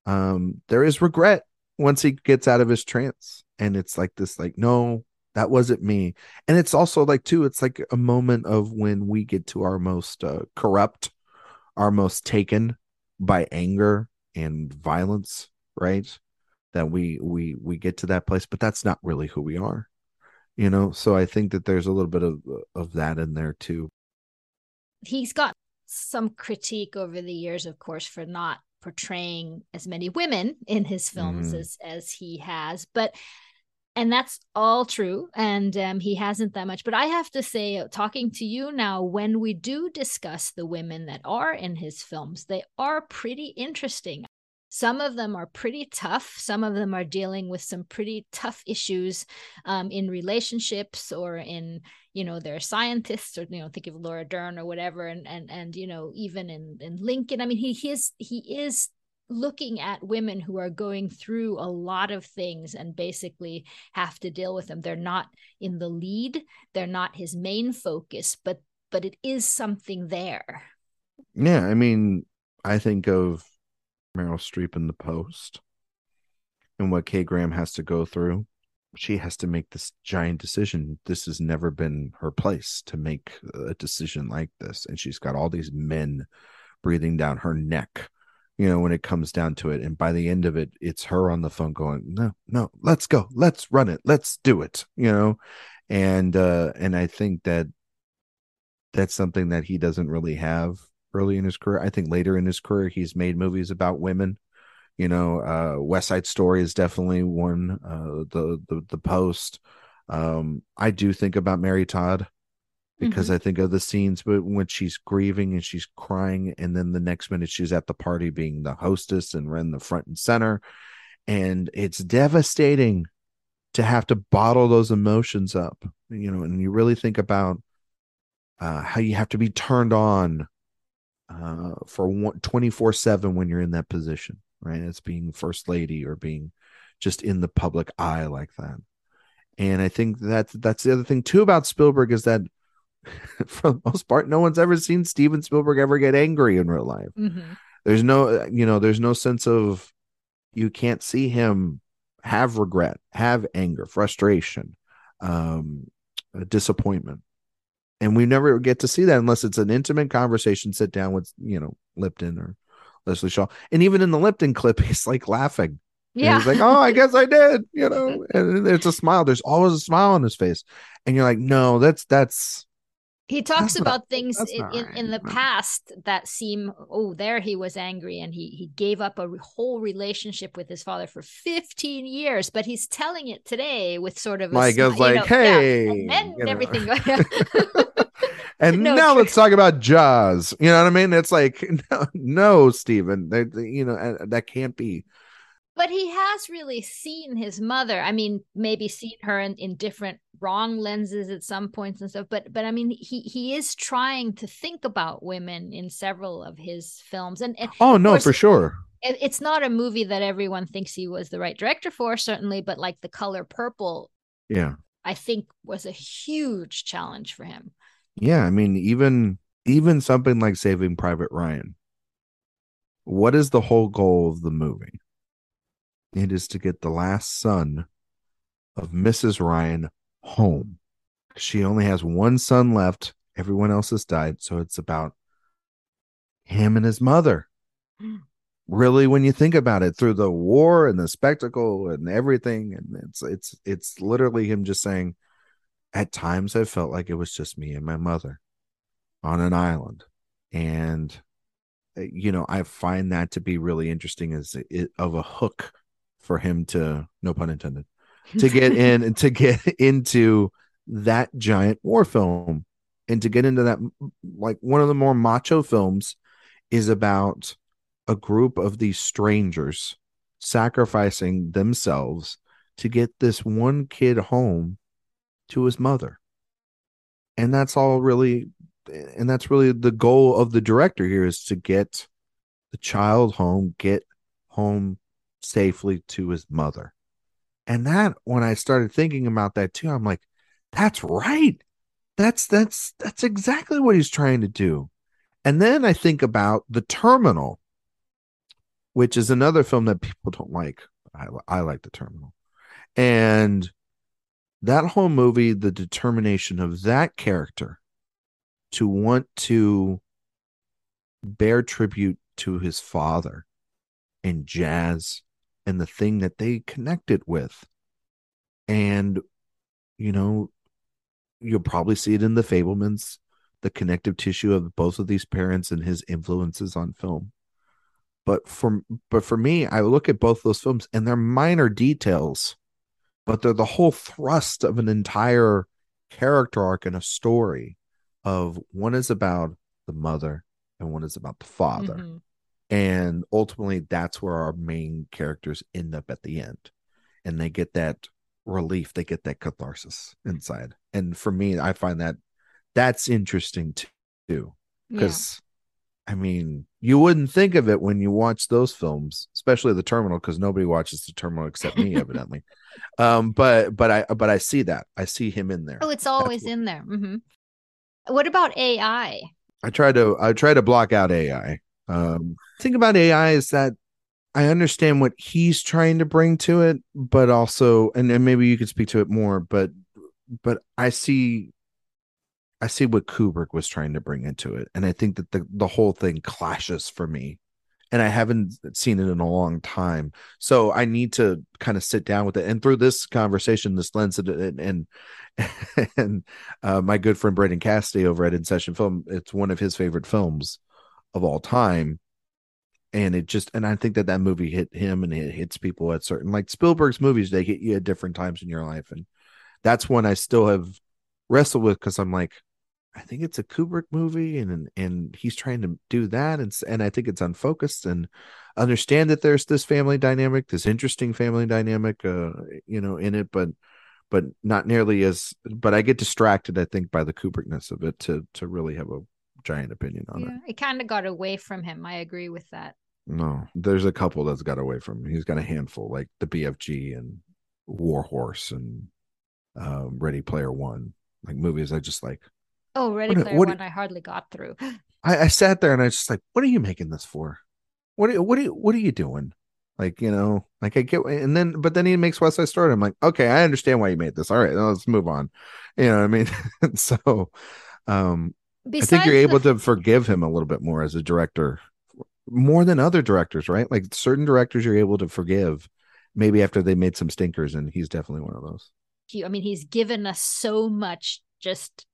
Mhm. um there is regret once he gets out of his trance and it's like this like no that wasn't me. And it's also like too it's like a moment of when we get to our most uh, corrupt our most taken by anger and violence right? That we we we get to that place but that's not really who we are you know? So i think that there's a little bit of of that in there too. He's got some critique over the years, of course, for not portraying as many women in his films Mhm. as as he has, but and that's all true and um, he hasn't that much but i have to say uh, talking to you now when we do discuss the women that are in his films they are pretty interesting some of them are pretty tough. Some of them are dealing with some pretty tough issues um, in relationships or in you know they're scientists or you know think of laura dern or whatever and and and you know even in in lincoln. I mean he, he is he is looking at women who are going through a lot of things and basically have to deal with them. They're not in the lead. They're not his main focus but but it is something there. Yeah i mean i think of meryl streep in the post and what kay graham has to go through she has to make this giant decision. This has never been her place to make a decision like this. And she's got all these men breathing down her neck you know when it comes down to it. And by the end of it it's her on the phone going no no let's go. Let's run it. Let's do it you know? And uh and i think that that's something that he doesn't really have early in his career i think later in his career he's made movies about women. You know uh west side story is definitely one uh the the, the post. Um i do think about mary todd because I think of the scenes but when she's grieving and she's crying and then the next minute she's at the party being the hostess and in the front and center. And it's devastating to have to bottle those emotions up you know and you really think about uh, how you have to be turned on uh, for 24 7 when you're in that position right as being first lady or being just in the public eye like that and i think that that's the other thing too about spielberg is that for the most part, no one's ever seen Steven Spielberg ever get angry in real life. Mhm. There's no, you know, there's no sense of you can't see him have regret, have anger, frustration, um, uh, disappointment, and we never get to see that unless it's an intimate conversation. Sit down with, you know, Lipton or Lesley Stahl, and even in the Lipton clip, he's like laughing. And yeah he's like, "Oh, I guess I did," you know, and there's a smile. There's always a smile on his face, and you're like, "No, that's that's." He talks That's not- about things in, in, right. in the past that seem oh there he was angry and he he gave up a whole relationship with his father for 15 years but he's telling it today with sort of a Like, you like, know, yeah, hey, and then you know. everything and No, now true. let's talk about Jaws. You know what I mean? It's like, no, no Steven, they, they- you know, that can't be. But he has really seen his mother i mean maybe seen her in, in different wrong lenses at some points and stuff but but i mean he he is trying to think about women in several of his films and, and Oh no, course, for sure. it- it's not a movie that everyone thinks he was the right director for certainly but like the color purple Yeah, i think was a huge challenge for him yeah. I mean, even even something like Saving Private Ryan. What is the whole goal of the movie? It is to get the last son of Mrs. Ryan home. She only has one son left. Everyone else has died, so it's about him and his mother. really when you think about it through the war and the spectacle and everything and it's it's it's literally him just saying at times i felt like it was just me and my mother on an island and uh, you know i find that to be really interesting as it, of a hook for him to no pun intended to get in and to get into that giant war film and to get into that like one of the more macho films is about a group of these strangers sacrificing themselves to get this one kid home to his mother. And that's all really and that's really the goal of the director here is to get the child home, get home safely to his mother. And that when I started thinking about that too, I'm like, that's right. That's that's that's exactly what he's trying to do. And then I think about the terminal which is another film that people don't like. I, I like The Terminal. And that whole movie, the determination of that character to want to bear tribute to his father and jazz and the thing that they connected with. And, you know, you'll probably see it in the Fabelmans, the connective tissue of both of these parents and his influences on film. But for but for me, I look at both those films and they're minor details, but they're the whole thrust of an entire character arc and a story. Of one is about the mother and one is about the father. Mm-hmm. And ultimately, that's where our main characters end up at the end. And they get that relief, they get that catharsis inside. And for me, I find that that's interesting too. Because I mean, you wouldn't think of it when you watch those films, especially the Terminal, because nobody watches the Terminal except me, evidently. Um, but but I but I see that I see him in there. Oh, it's always in there. Mm-hmm. What about AI? I try to I try to block out AI. Um, thing about AI is that I understand what he's trying to bring to it, but also, and, and maybe you could speak to it more, but but I see I see what Kubrick was trying to bring into it, and I think that the the whole thing clashes for me, and I haven't seen it in a long time. So I need to kind of sit down with it, and through this conversation, this lens, and and, and uh, my good friend Braden Cassidy over at In Session Film, it's one of his favorite films of all time, and it just and I think that that movie hit him, and it hits people at certain like Spielberg's movies. They hit you at different times in your life, and that's when I still have wrestled with because I'm like I think it's a Kubrick movie, and and he's trying to do that, and and I think it's unfocused, and understand that there's this family dynamic, this interesting family dynamic, uh, you know, in it, but but not nearly as. But I get distracted, I think, by the Kubrickness of it to to really have a giant opinion on yeah, it. It kind of got away from him. I agree with that. No, there's a couple that's got away from him. He's got a handful, like the BFG and Warhorse and um, Ready Player One, like movies I just like Oh, Ready what, Player what, One, I hardly got through. I, I sat there and I was just like, "What are you making this for? What are, what are you what are you doing?" Like you know, like I get, and then but then he makes West Side Story. I'm like, okay, I understand why you made this. All right, let's move on. You know what I mean? so, um, I think you're able the... to forgive him a little bit more as a director, more than other directors, right? Like certain directors, you're able to forgive maybe after they made some stinkers, and he's definitely one of those. I mean, he's given us so much just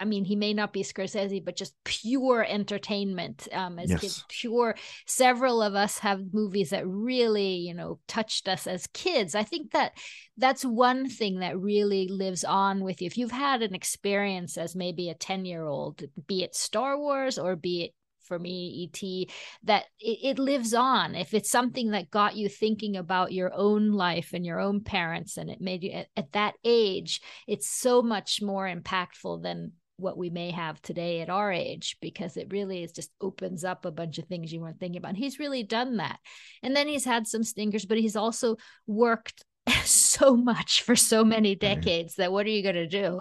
I mean, he may not be Scorsese, but just pure entertainment um, as yes. kids, pure. Several of us have movies that really, you know, touched us as kids. I think that that's one thing that really lives on with you. If you've had an experience as maybe a 10 year old, be it Star Wars or be it for me et that it, it, lives on if it's something that got you thinking about your own life and your own parents and it made you at, at that age it's so much more impactful than what we may have today at our age because it really is just opens up a bunch of things you weren't thinking about. And he's really done that. And then he's had some stingers, but he's also worked so much for so many mm-hmm. decades that what are you going to do?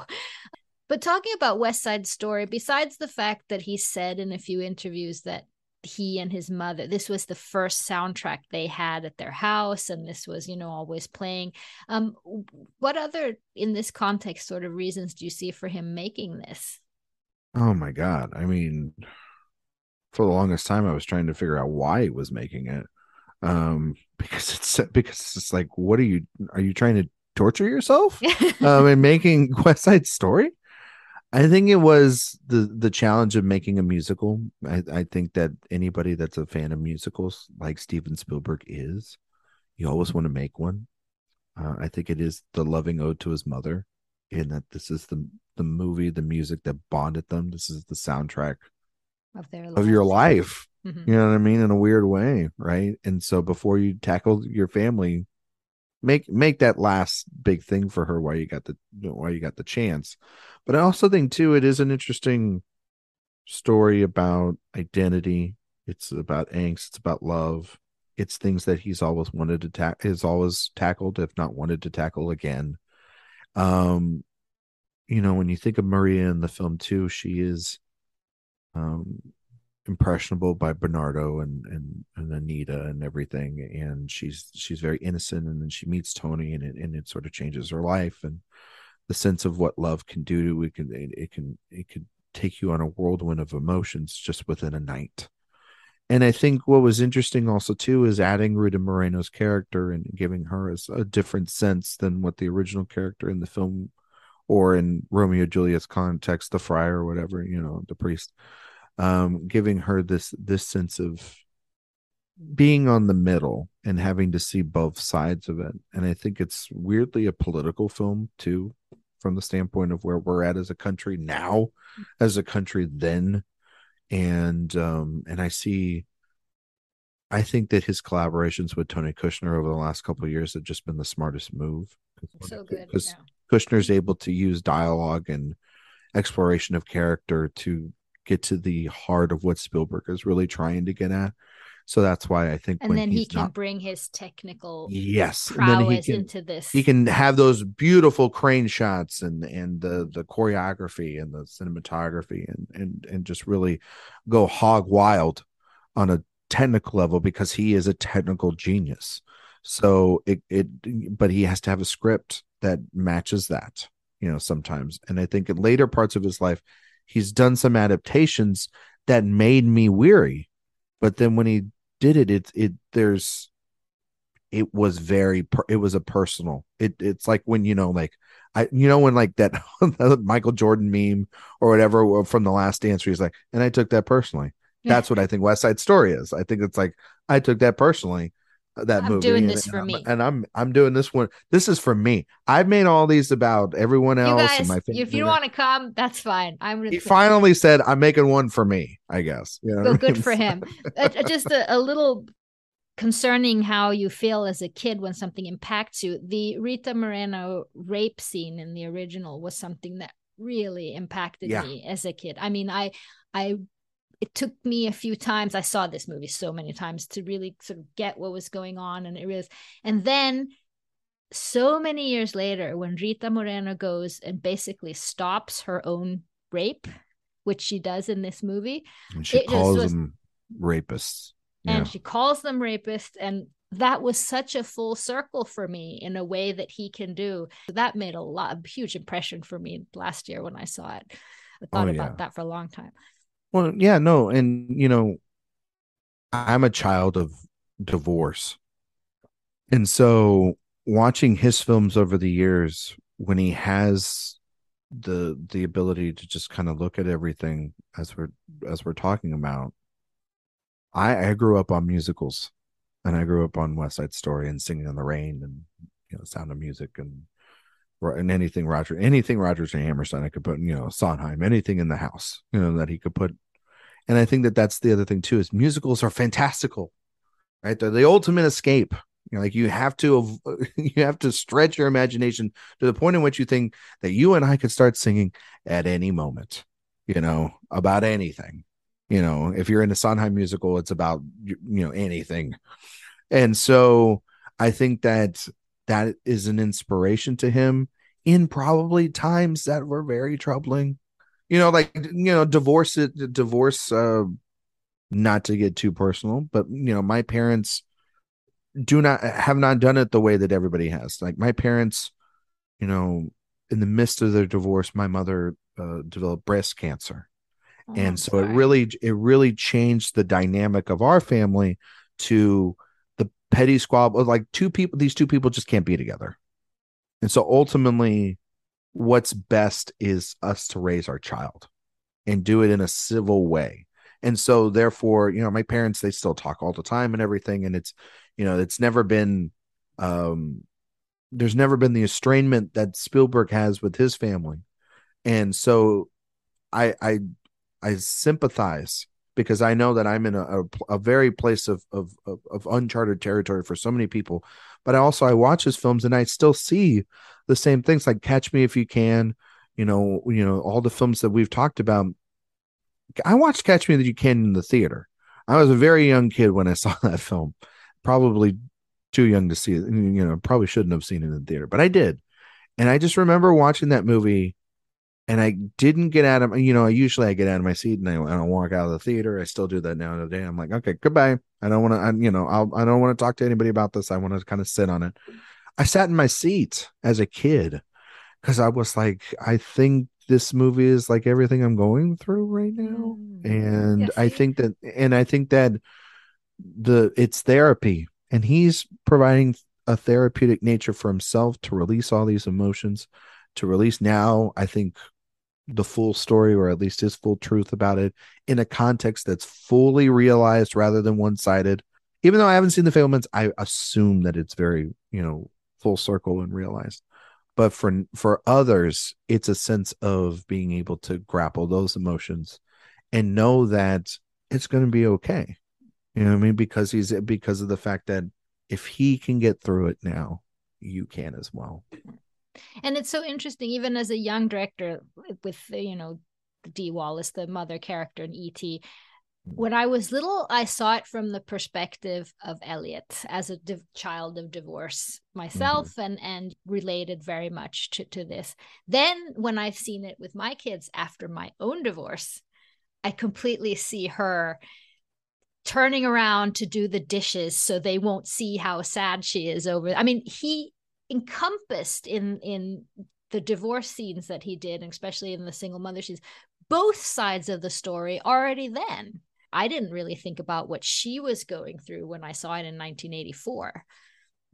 But talking about West Side Story, besides the fact that he said in a few interviews that he and his mother this was the first soundtrack they had at their house and this was you know always playing um what other in this context sort of reasons do you see for him making this oh my god i mean for the longest time I was trying to figure out why he was making it. Um, because it's because it's like, what are you are you trying to torture yourself? um, and making West Side Story? I think it was the the challenge of making a musical. I, I think that anybody that's a fan of musicals, like Steven Spielberg is, you always want to make one. Uh, I think it is the loving ode to his mother, in that this is the the movie, the music that bonded them. This is the soundtrack of their of your life. Mhm. You know what I mean? In a weird way, right? And so before you tackle your family, make make that last big thing for her while you got the while you got the chance. But I also think too, it is an interesting story about identity. It's about angst. It's about love. It's things that he's always wanted to tackle. Has always tackled, if not wanted to tackle again. Um, you know, when you think of Maria in the film too, she is um impressionable by Bernardo and and and Anita and everything, and she's she's very innocent, and then she meets Tony, and it and it sort of changes her life, and the sense of what love can do it can it, can it could take you on a whirlwind of emotions just within a night. And I think what was interesting also too is adding Rita Moreno's character and giving her as a different sense than what the original character in the film or in Romeo Juliet's context, the friar or whatever, you know, the priest, um, giving her this this sense of being on the middle and having to see both sides of it. And I think it's weirdly a political film too, from the standpoint of where we're at as a country now, as a country then. And um, and I see I think that his collaborations with Tony Kushner over the last couple of years have just been the smartest move. So good. Because yeah. Kushner's able to use dialogue and exploration of character to get to the heart of what Spielberg is really trying to get at. So that's why I think And then he can not, bring his technical yes, and then he prowess can, into this. he can have those beautiful crane shots and and the the choreography and the cinematography and and and just really go hog wild on a technical level because he is a technical genius. So it it but he has to have a script that matches that, you know, sometimes. And I think in later parts of his life, he's done some adaptations that made me weary. But then when he did it, it it there's it was very per, it was a personal. It it's like when you know like I you know when like that Michael Jordan meme or whatever uh, from the last dance where he's like, and I took that personally. That's what I think West Side Story is. I think it's like I took that personally. That I'm movie, doing and- this and for I'm- me. and I'm I'm doing this one. This is for me. I've made all these about everyone you else. guys, and if you don't want to come, that's fine. I'm gonna he finally said, "I'm making one for me." I guess. You know what I good mean? for him. Uh, just a, a little concerning how you feel as a kid when something impacts you. The Rita Moreno rape scene in the original was something that really impacted Yeah. me as a kid. I mean, I, I, it took me a few times. I saw this movie so many times to really sort of get what was going on, and it was, and then. So many years later, when Rita Moreno goes and basically stops her own rape, which she does in this movie, And she just calls was- them rapists. and she calls them rapists and that was such a full circle for me in a way that he can do that made a lot a huge impression for me last year when i saw it i oh, thought Oh, about yeah. that for a long time Well, yeah, no, and you know, I'm a child of divorce. And so watching his films over the years when he has the the ability to just kind of look at everything as we're as we're talking about I I grew up on musicals and I grew up on West Side Story and Singing in the Rain and you know Sound of Music and and anything Roger anything Rogers and Hammerstein I could put you know Sondheim anything in the house you know that he could put. And I think that that's the other thing too is musicals are fantastical right? They're the ultimate escape. You know, like you have to you have to stretch your imagination to the point in which you think that you and I could start singing at any moment you know about anything. You know if you're in a Sondheim musical it's about you you know anything. And so I think that that is an inspiration to him in probably times that were very troubling. You know like you know divorce it divorce uh not to get too personal but you know my parents do not have not done it the way that everybody has. Like my parents you know in the midst of their divorce my mother uh, developed breast cancer. Oh, and so it really it really changed the dynamic of our family to petty squabble like two people these two people just can't be together. And so ultimately what's best is us to raise our child and do it in a civil way. And so therefore you know my parents they still talk all the time and everything and it's you know it's never been um there's never been the estrangement that Spielberg has with his family. And so i i i sympathize because i know that i'm in a, a, a very place of, of of of uncharted territory for so many people. But i also i watch his films and i still see the same things like catch me if you can you know you know all the films that we've talked about. I watched catch me that you can in the theater. I was a very young kid when i saw that film probably too young to see it you know probably shouldn't have seen it in the theater but i did. And i just remember watching that movie and I didn't get out of you know usually I get out of my seat and I, I don't walk out of the theater. I still do that now and then. I'm like, okay, goodbye. I don't want to. You know, I'll, I don't want to talk to anybody about this. I want to kind of sit on it. I sat in my seat as a kid because I was like, I think this movie is like everything I'm going through right now, Mm. and Yeah, I think that, and I think that the it's therapy, and he's providing a therapeutic nature for himself to release all these emotions, to release now. I think the full story or at least his full truth about it in a context that's fully realized rather than one-sided. Even though i haven't seen the Fabelmans, i assume that it's very you know full circle and realized. But for for others it's a sense of being able to grapple those emotions and know that it's going to be okay. You know what i mean? Because he's because of the fact that if he can get through it now you can as well And it's so interesting, even as a young director, with uh, you know Dee Wallace, the mother character in E.T. When I was little, I saw it from the perspective of Elliott as a div- child of divorce myself, and and related very much to to this. Then, when I've seen it with my kids after my own divorce, I completely see her turning around to do the dishes so they won't see how sad she is over. I mean, he encompassed in in the divorce scenes that he did, especially in the single mother scenes, both sides of the story already then. I didn't really think about what she was going through when I saw it in 1984.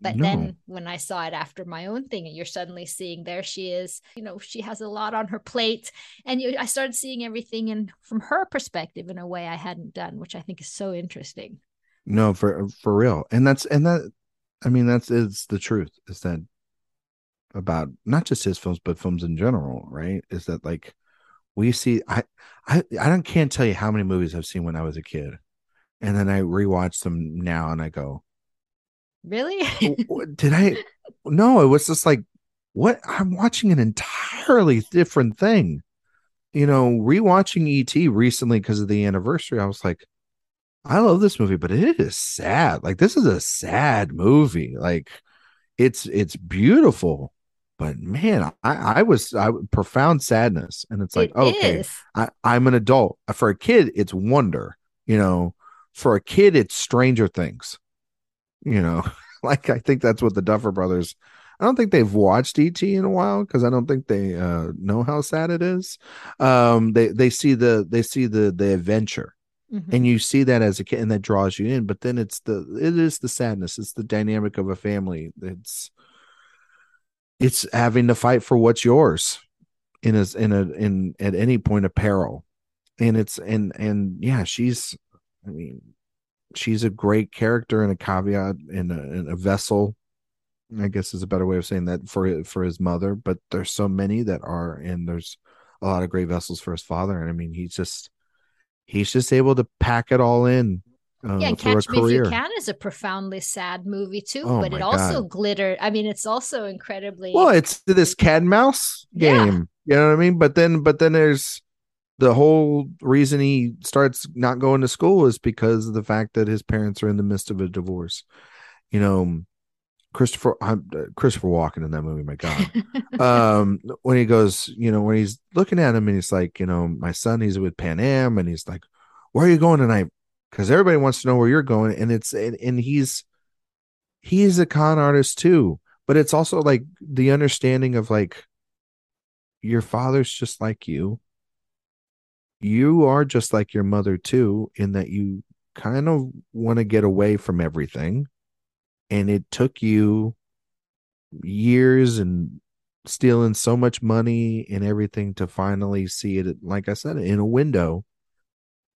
But No. then when I saw it after my own thing, and you're suddenly seeing there she is, you know, she has a lot on her plate. And you, I started seeing everything in from her perspective in a way I hadn't done, which I think is so interesting. No, for for real. And that's and that I mean that's is the truth is that about not just his films but films in general, right? Is that like we see I I I don't can't tell you how many movies I've seen when I was a kid. And then I rewatch them now and I go, Really? Did I no, it was just like what I'm watching an entirely different thing. You know, rewatching ET recently because of the anniversary, I was like, I love this movie, but it is sad. Like this is a sad movie. Like it's it's beautiful, but man, I I was I profound sadness, and it's like It okay, is. I I'm an adult. For a kid, it's wonder. You know, for a kid, it's Stranger Things. You know, like I think that's what the Duffer Brothers. I don't think they've watched ET in a while because I don't think they uh, know how sad it is. Um, they they see the they see the the adventure Mhm. and you see that as a kid and that draws you in but then it's the it is the sadness. It's the dynamic of a family. It's it's having to fight for what's yours in a in a in at any point of peril. And it's and and yeah she's i mean she's a great character and a caveat in a, in a vessel i guess is a better way of saying that for for his mother. But there's so many that are and there's a lot of great vessels for his father. And i mean he's just he's just able to pack it all in uh, yeah, and for a Catch Me If career. You Can is a profoundly sad movie too, Oh but it also God. glittered. I mean, it's also incredibly Well, it's this cat and mouse Yeah. game. You know what I mean? But then, but then there's the whole reason he starts not going to school is because of the fact that his parents are in the midst of a divorce. You know, Christopher I'm, uh, Christopher Walken in that movie. My God, um, when he goes, you know, when he's looking at him and he's like, you know, my son, he's with Pan Am, and he's like, where are you going tonight? Because everybody wants to know where you're going, and it's and, and he's he's a con artist too, but it's also like the understanding of like your father's just like you. you are just like your mother too, in that you kind of want to get away from everything. And it took you years and stealing so much money and everything to finally see it, like I said, in a window.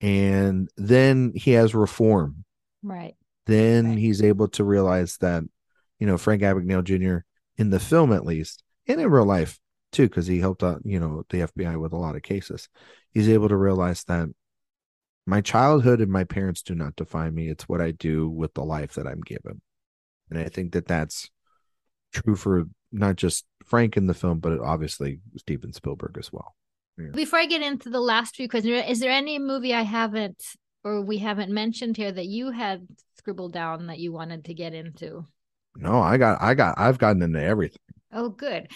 And then he has reform. Right. Then Right. he's able to realize that, you know, Frank Abagnale Jr., in the film at least, and in real life too, because he helped out, you know, the FBI with a lot of cases. He's able to realize that my childhood and my parents do not define me. It's what I do with the life that I'm given. And I think that that's true for not just Frank in the film, but obviously Steven Spielberg as well. Before I get into the last few questions, is there any movie I haven't or we haven't mentioned here that you had scribbled down that you wanted to get into? No, I got, I got, I've gotten into everything. Oh, good.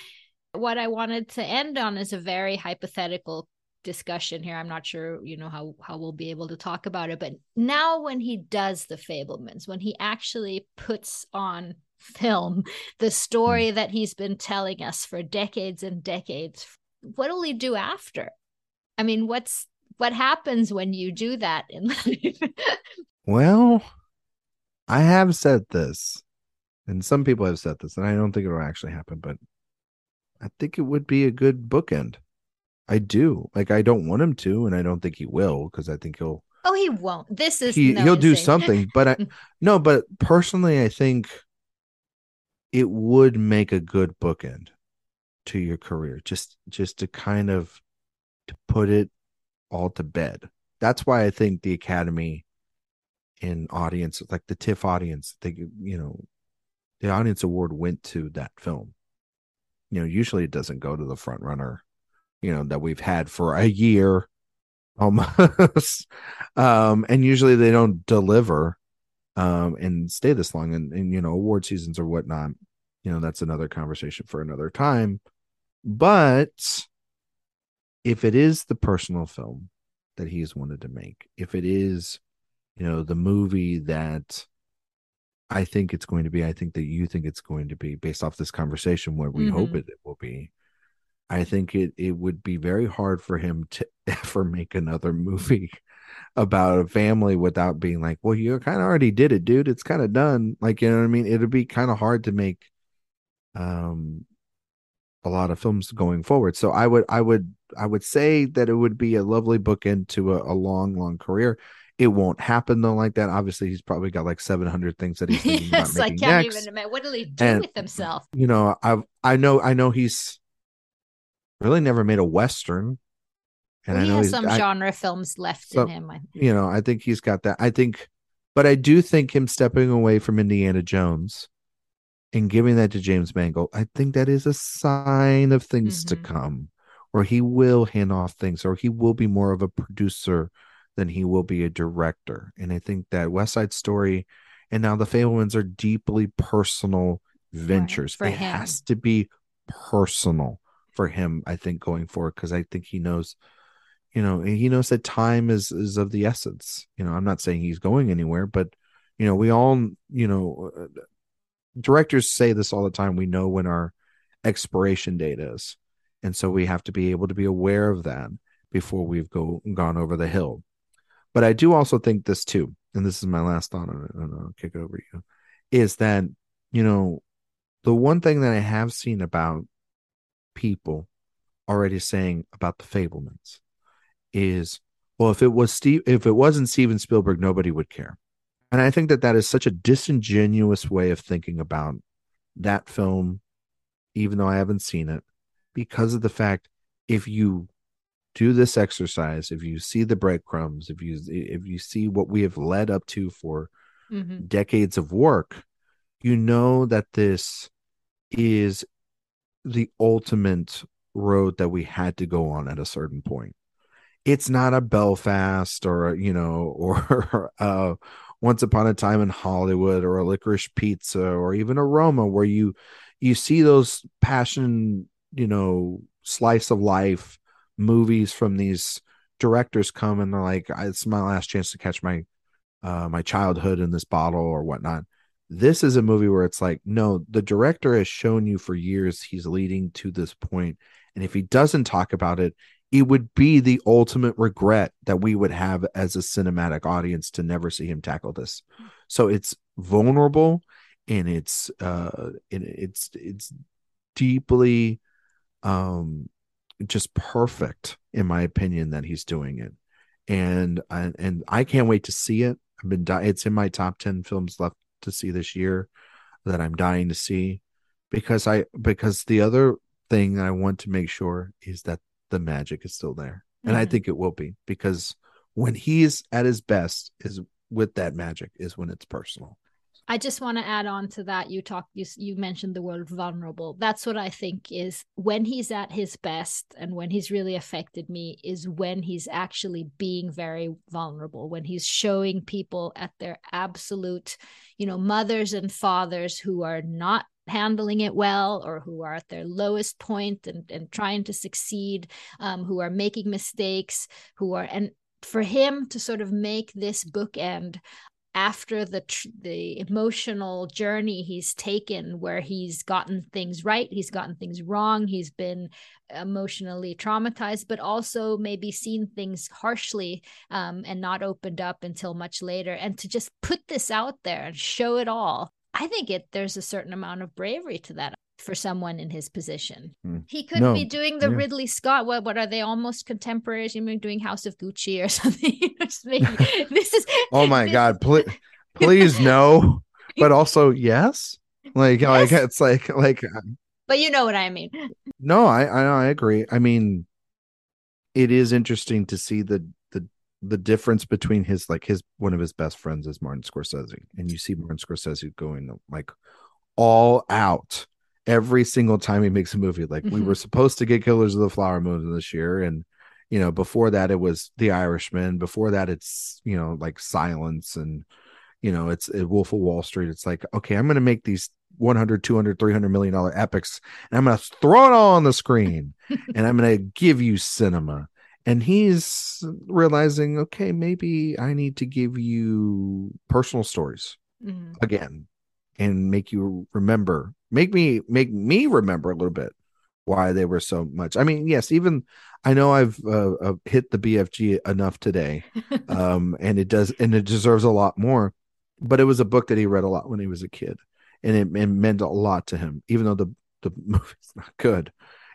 What I wanted to end on is a very hypothetical discussion here. I'm not sure, you know, how how we'll be able to talk about it, but now when he does the Fabelmans, when he actually puts on film the story hmm. that he's been telling us for decades and decades, what will he do after? I mean, what's what happens when you do that in life? Well, I have said this, and some people have said this, and I don't think it'll actually happen, but I think it would be a good bookend. I do. Like I don't want him to, and I don't think he will, because I think he'll oh, he won't. This is he no he'll do something. But I no, but personally, I think it would make a good bookend to your career. Just just to kind of to put it all to bed. That's why I think the Academy in audience, like the TIFF audience, they you know, the audience award went to that film. You know, usually it doesn't go to the front runner, you know, that we've had for a year almost. um, and usually they don't deliver um and stay this long and, and you know, award seasons or whatnot. You know, that's another conversation for another time. But if it is the personal film that he's wanted to make, if it is, you know, the movie that I think it's going to be, I think that you think it's going to be based off this conversation where we hope Mhm. it, it will be. I think it it would be very hard for him to ever make another movie about a family without being like, well, you kind of already did it, dude. It's kind of done. Like, you know what I mean? It'd be kind of hard to make um a lot of films going forward. So I would I would I would say that it would be a lovely bookend to a, a long, long career. It won't happen though like that. Obviously, he's probably got like seven hundred things that he's thinking yes, about I can't next even imagine. What will he do And- with himself? you know i i know i know he's really never made a western and Well, i he know has some I- genre films left So- in him. You know i think he's got that i think but i do think him stepping away from indiana jones and giving that to james mangold i think that is a sign of things to Mhm. come or he will hand off things or he will be more of a producer than he will be a director and i think that west side story and now the fabelmans are deeply personal ventures for it him. has to be personal for him i think going forward because i think he knows you know he knows that time is is of the essence. You know i'm not saying he's going anywhere but you know we all you know uh, directors say this all the time we know when our expiration date is. And so we have to be able to be aware of that before we've go gone over the hill. But i do also think this too and this is my last thought on it and i'll kick over you is that you know the one thing that i have seen about people already saying about the fabelmans is well if it was steve if it wasn't steven spielberg nobody would care and i think that that is such a disingenuous way of thinking about that film even though i haven't seen it because of the fact if you do this exercise if you see the breadcrumbs if you if you see what we have led up to for Mhm. decades of work you know that this is the ultimate road that we had to go on at a certain point. It's not a belfast or you know or uh once upon a time in hollywood or a licorice pizza or even a roma where you you see those passion you know slice of life movies from these directors come and they're like it's my last chance to catch my uh my childhood in this bottle or whatnot this is a movie where it's like no the director has shown you for years he's leading to this point and if he doesn't talk about it it would be the ultimate regret that we would have as a cinematic audience to never see him tackle this. So it's vulnerable and it's uh and it's it's deeply um just perfect in my opinion that he's doing it. And and I can't wait to see it. I've been di- it's in my top 10 films left to see this year that I'm dying to see because I because the other thing I want to make sure is that the magic is still there. And I Mhm. think it will be because when he's at his best is with that magic is when it's personal. I just want to add on to that. You talked, you, you mentioned the word vulnerable. That's what I think is when he's at his best and when he's really affected me is when he's actually being very vulnerable, when he's showing people at their absolute, you know, mothers and fathers who are not handling it well or who are at their lowest point and, and trying to succeed, um, who are making mistakes, who are, and for him to sort of make this bookend after the tr- the emotional journey he's taken where he's gotten things right he's gotten things wrong he's been emotionally traumatized but also maybe seen things harshly um, and not opened up until much later. And to just put this out there and show it all i think it there's a certain amount of bravery to that for someone in his position Hmm. he could No, be doing the yeah. ridley scott what, what are they almost contemporaries you mean doing house of gucci or something this is Oh my this- god, please please no, but also yes. Like like Yes. it's like like but you know what i mean no, I I I agree. I mean it is interesting to see the the the difference between his like his one of his best friends is Martin Scorsese and you see Martin Scorsese going like all out every single time he makes a movie. Like we Mhm. were supposed to get Killers of the Flower Moon this year and you know before that it was The Irishman. Before that it's you know like Silence and you know it's it, Wolf of Wall Street. It's like okay I'm going to make these 100 200 300 million dollar epics and I'm going to throw it all on the screen and I'm going to give you cinema. And he's realizing okay maybe I need to give you personal stories Mhm. again and make you remember make me make me remember a little bit why they were so much. I mean yes even i know i've uh, uh, hit the bfg enough today um and it does and it deserves a lot more but it was a book that he read a lot when he was a kid and it, it meant a lot to him even though the the movie's not good.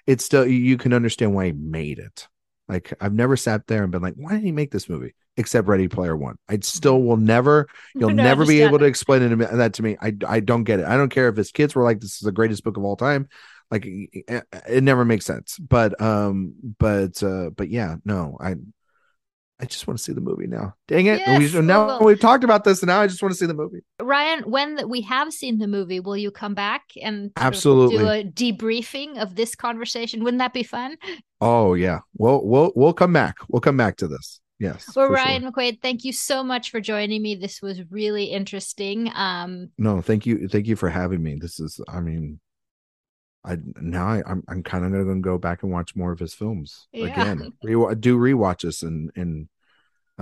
It's still you can understand why he made it like i've never sat there and been like why did he make this movie except ready player one i still will never You'll No, never be able to explain it to me, that to me. I I don't get it. I don't care if his kids were like, "This is the greatest book of all time." Like, it, it never makes sense. But um, but uh, but yeah, no, I I just want to see the movie now. Dang it! Yes, we, we now will. we've talked about this, and now I just want to see the movie. Ryan, when we have seen the movie, will you come back and Absolutely. do a debriefing of this conversation? Wouldn't that be fun? Oh yeah, we'll we'll we'll come back. We'll come back to this. Yes. Well, for sure. Ryan McQuade, thank you so much for joining me. This was really interesting. Um, No, thank you, thank you for having me. This is, I mean, I now I, I'm I'm kind of gonna go back and watch more of his films Yeah. again. Re- do rewatches and and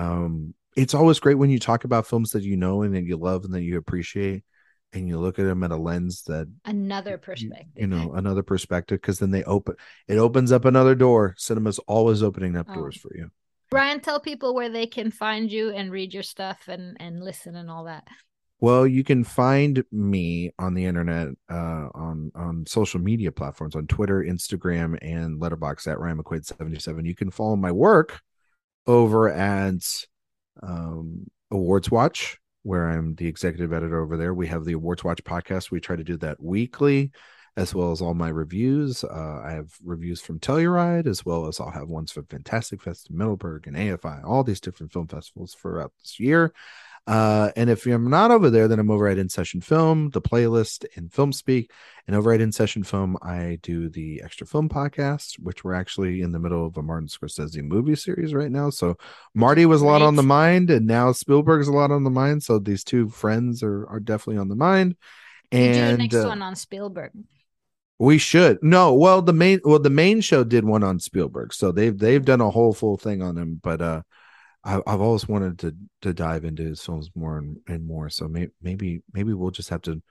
um, it's always great when you talk about films that you know and that you love and that you appreciate, and you look at them at a lens that another you- perspective. you know, another perspective, because then they open it opens up another door. Cinema's always opening up Oh. doors for you. Ryan, tell people where they can find you and read your stuff and and listen and all that. Well, you can find me on the internet, uh, on on social media platforms, on Twitter, Instagram, and Letterboxd at Ryan McQuade seventy seven. You can follow my work over at um, Awards Watch, where I'm the executive editor over there. We have the Awards Watch podcast. We try to do that weekly, as well as all my reviews. Uh, I have reviews from Telluride, as well as I'll have ones from Fantastic Fest, Middleburg, and AFI, all these different film festivals throughout this year. Uh, and if I'm not over there, then I'm over at In Session Film, the playlist, and Film Speak. And over at In Session Film, I do the Extra Film podcast, which we're actually in the middle of a Martin Scorsese movie series right now. So Marty was a lot on the mind, and now Spielberg's a lot on the mind. So these two friends are are definitely on the mind. You do the And next uh, one on Spielberg. we should no. Well, the main well the main show did one on Spielberg, so they've they've done a whole full thing on him. But uh, I, I've always wanted to to dive into his films more and, and more. So may, maybe maybe we'll just have to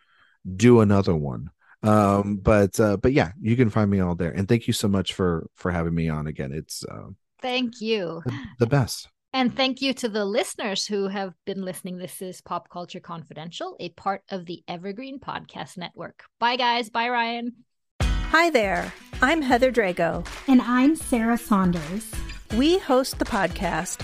do another one. Um, but uh, but yeah, you can find me all there. And thank you so much for for having me on again. It's uh, Thank you. the best. And thank you to the listeners who have been listening. This is Pop Culture Confidential, a part of the Evergreen Podcast Network. Bye, guys. Bye, Ryan. Hi there. I'm Heather Drago. And I'm Sarah Saunders. We host the podcast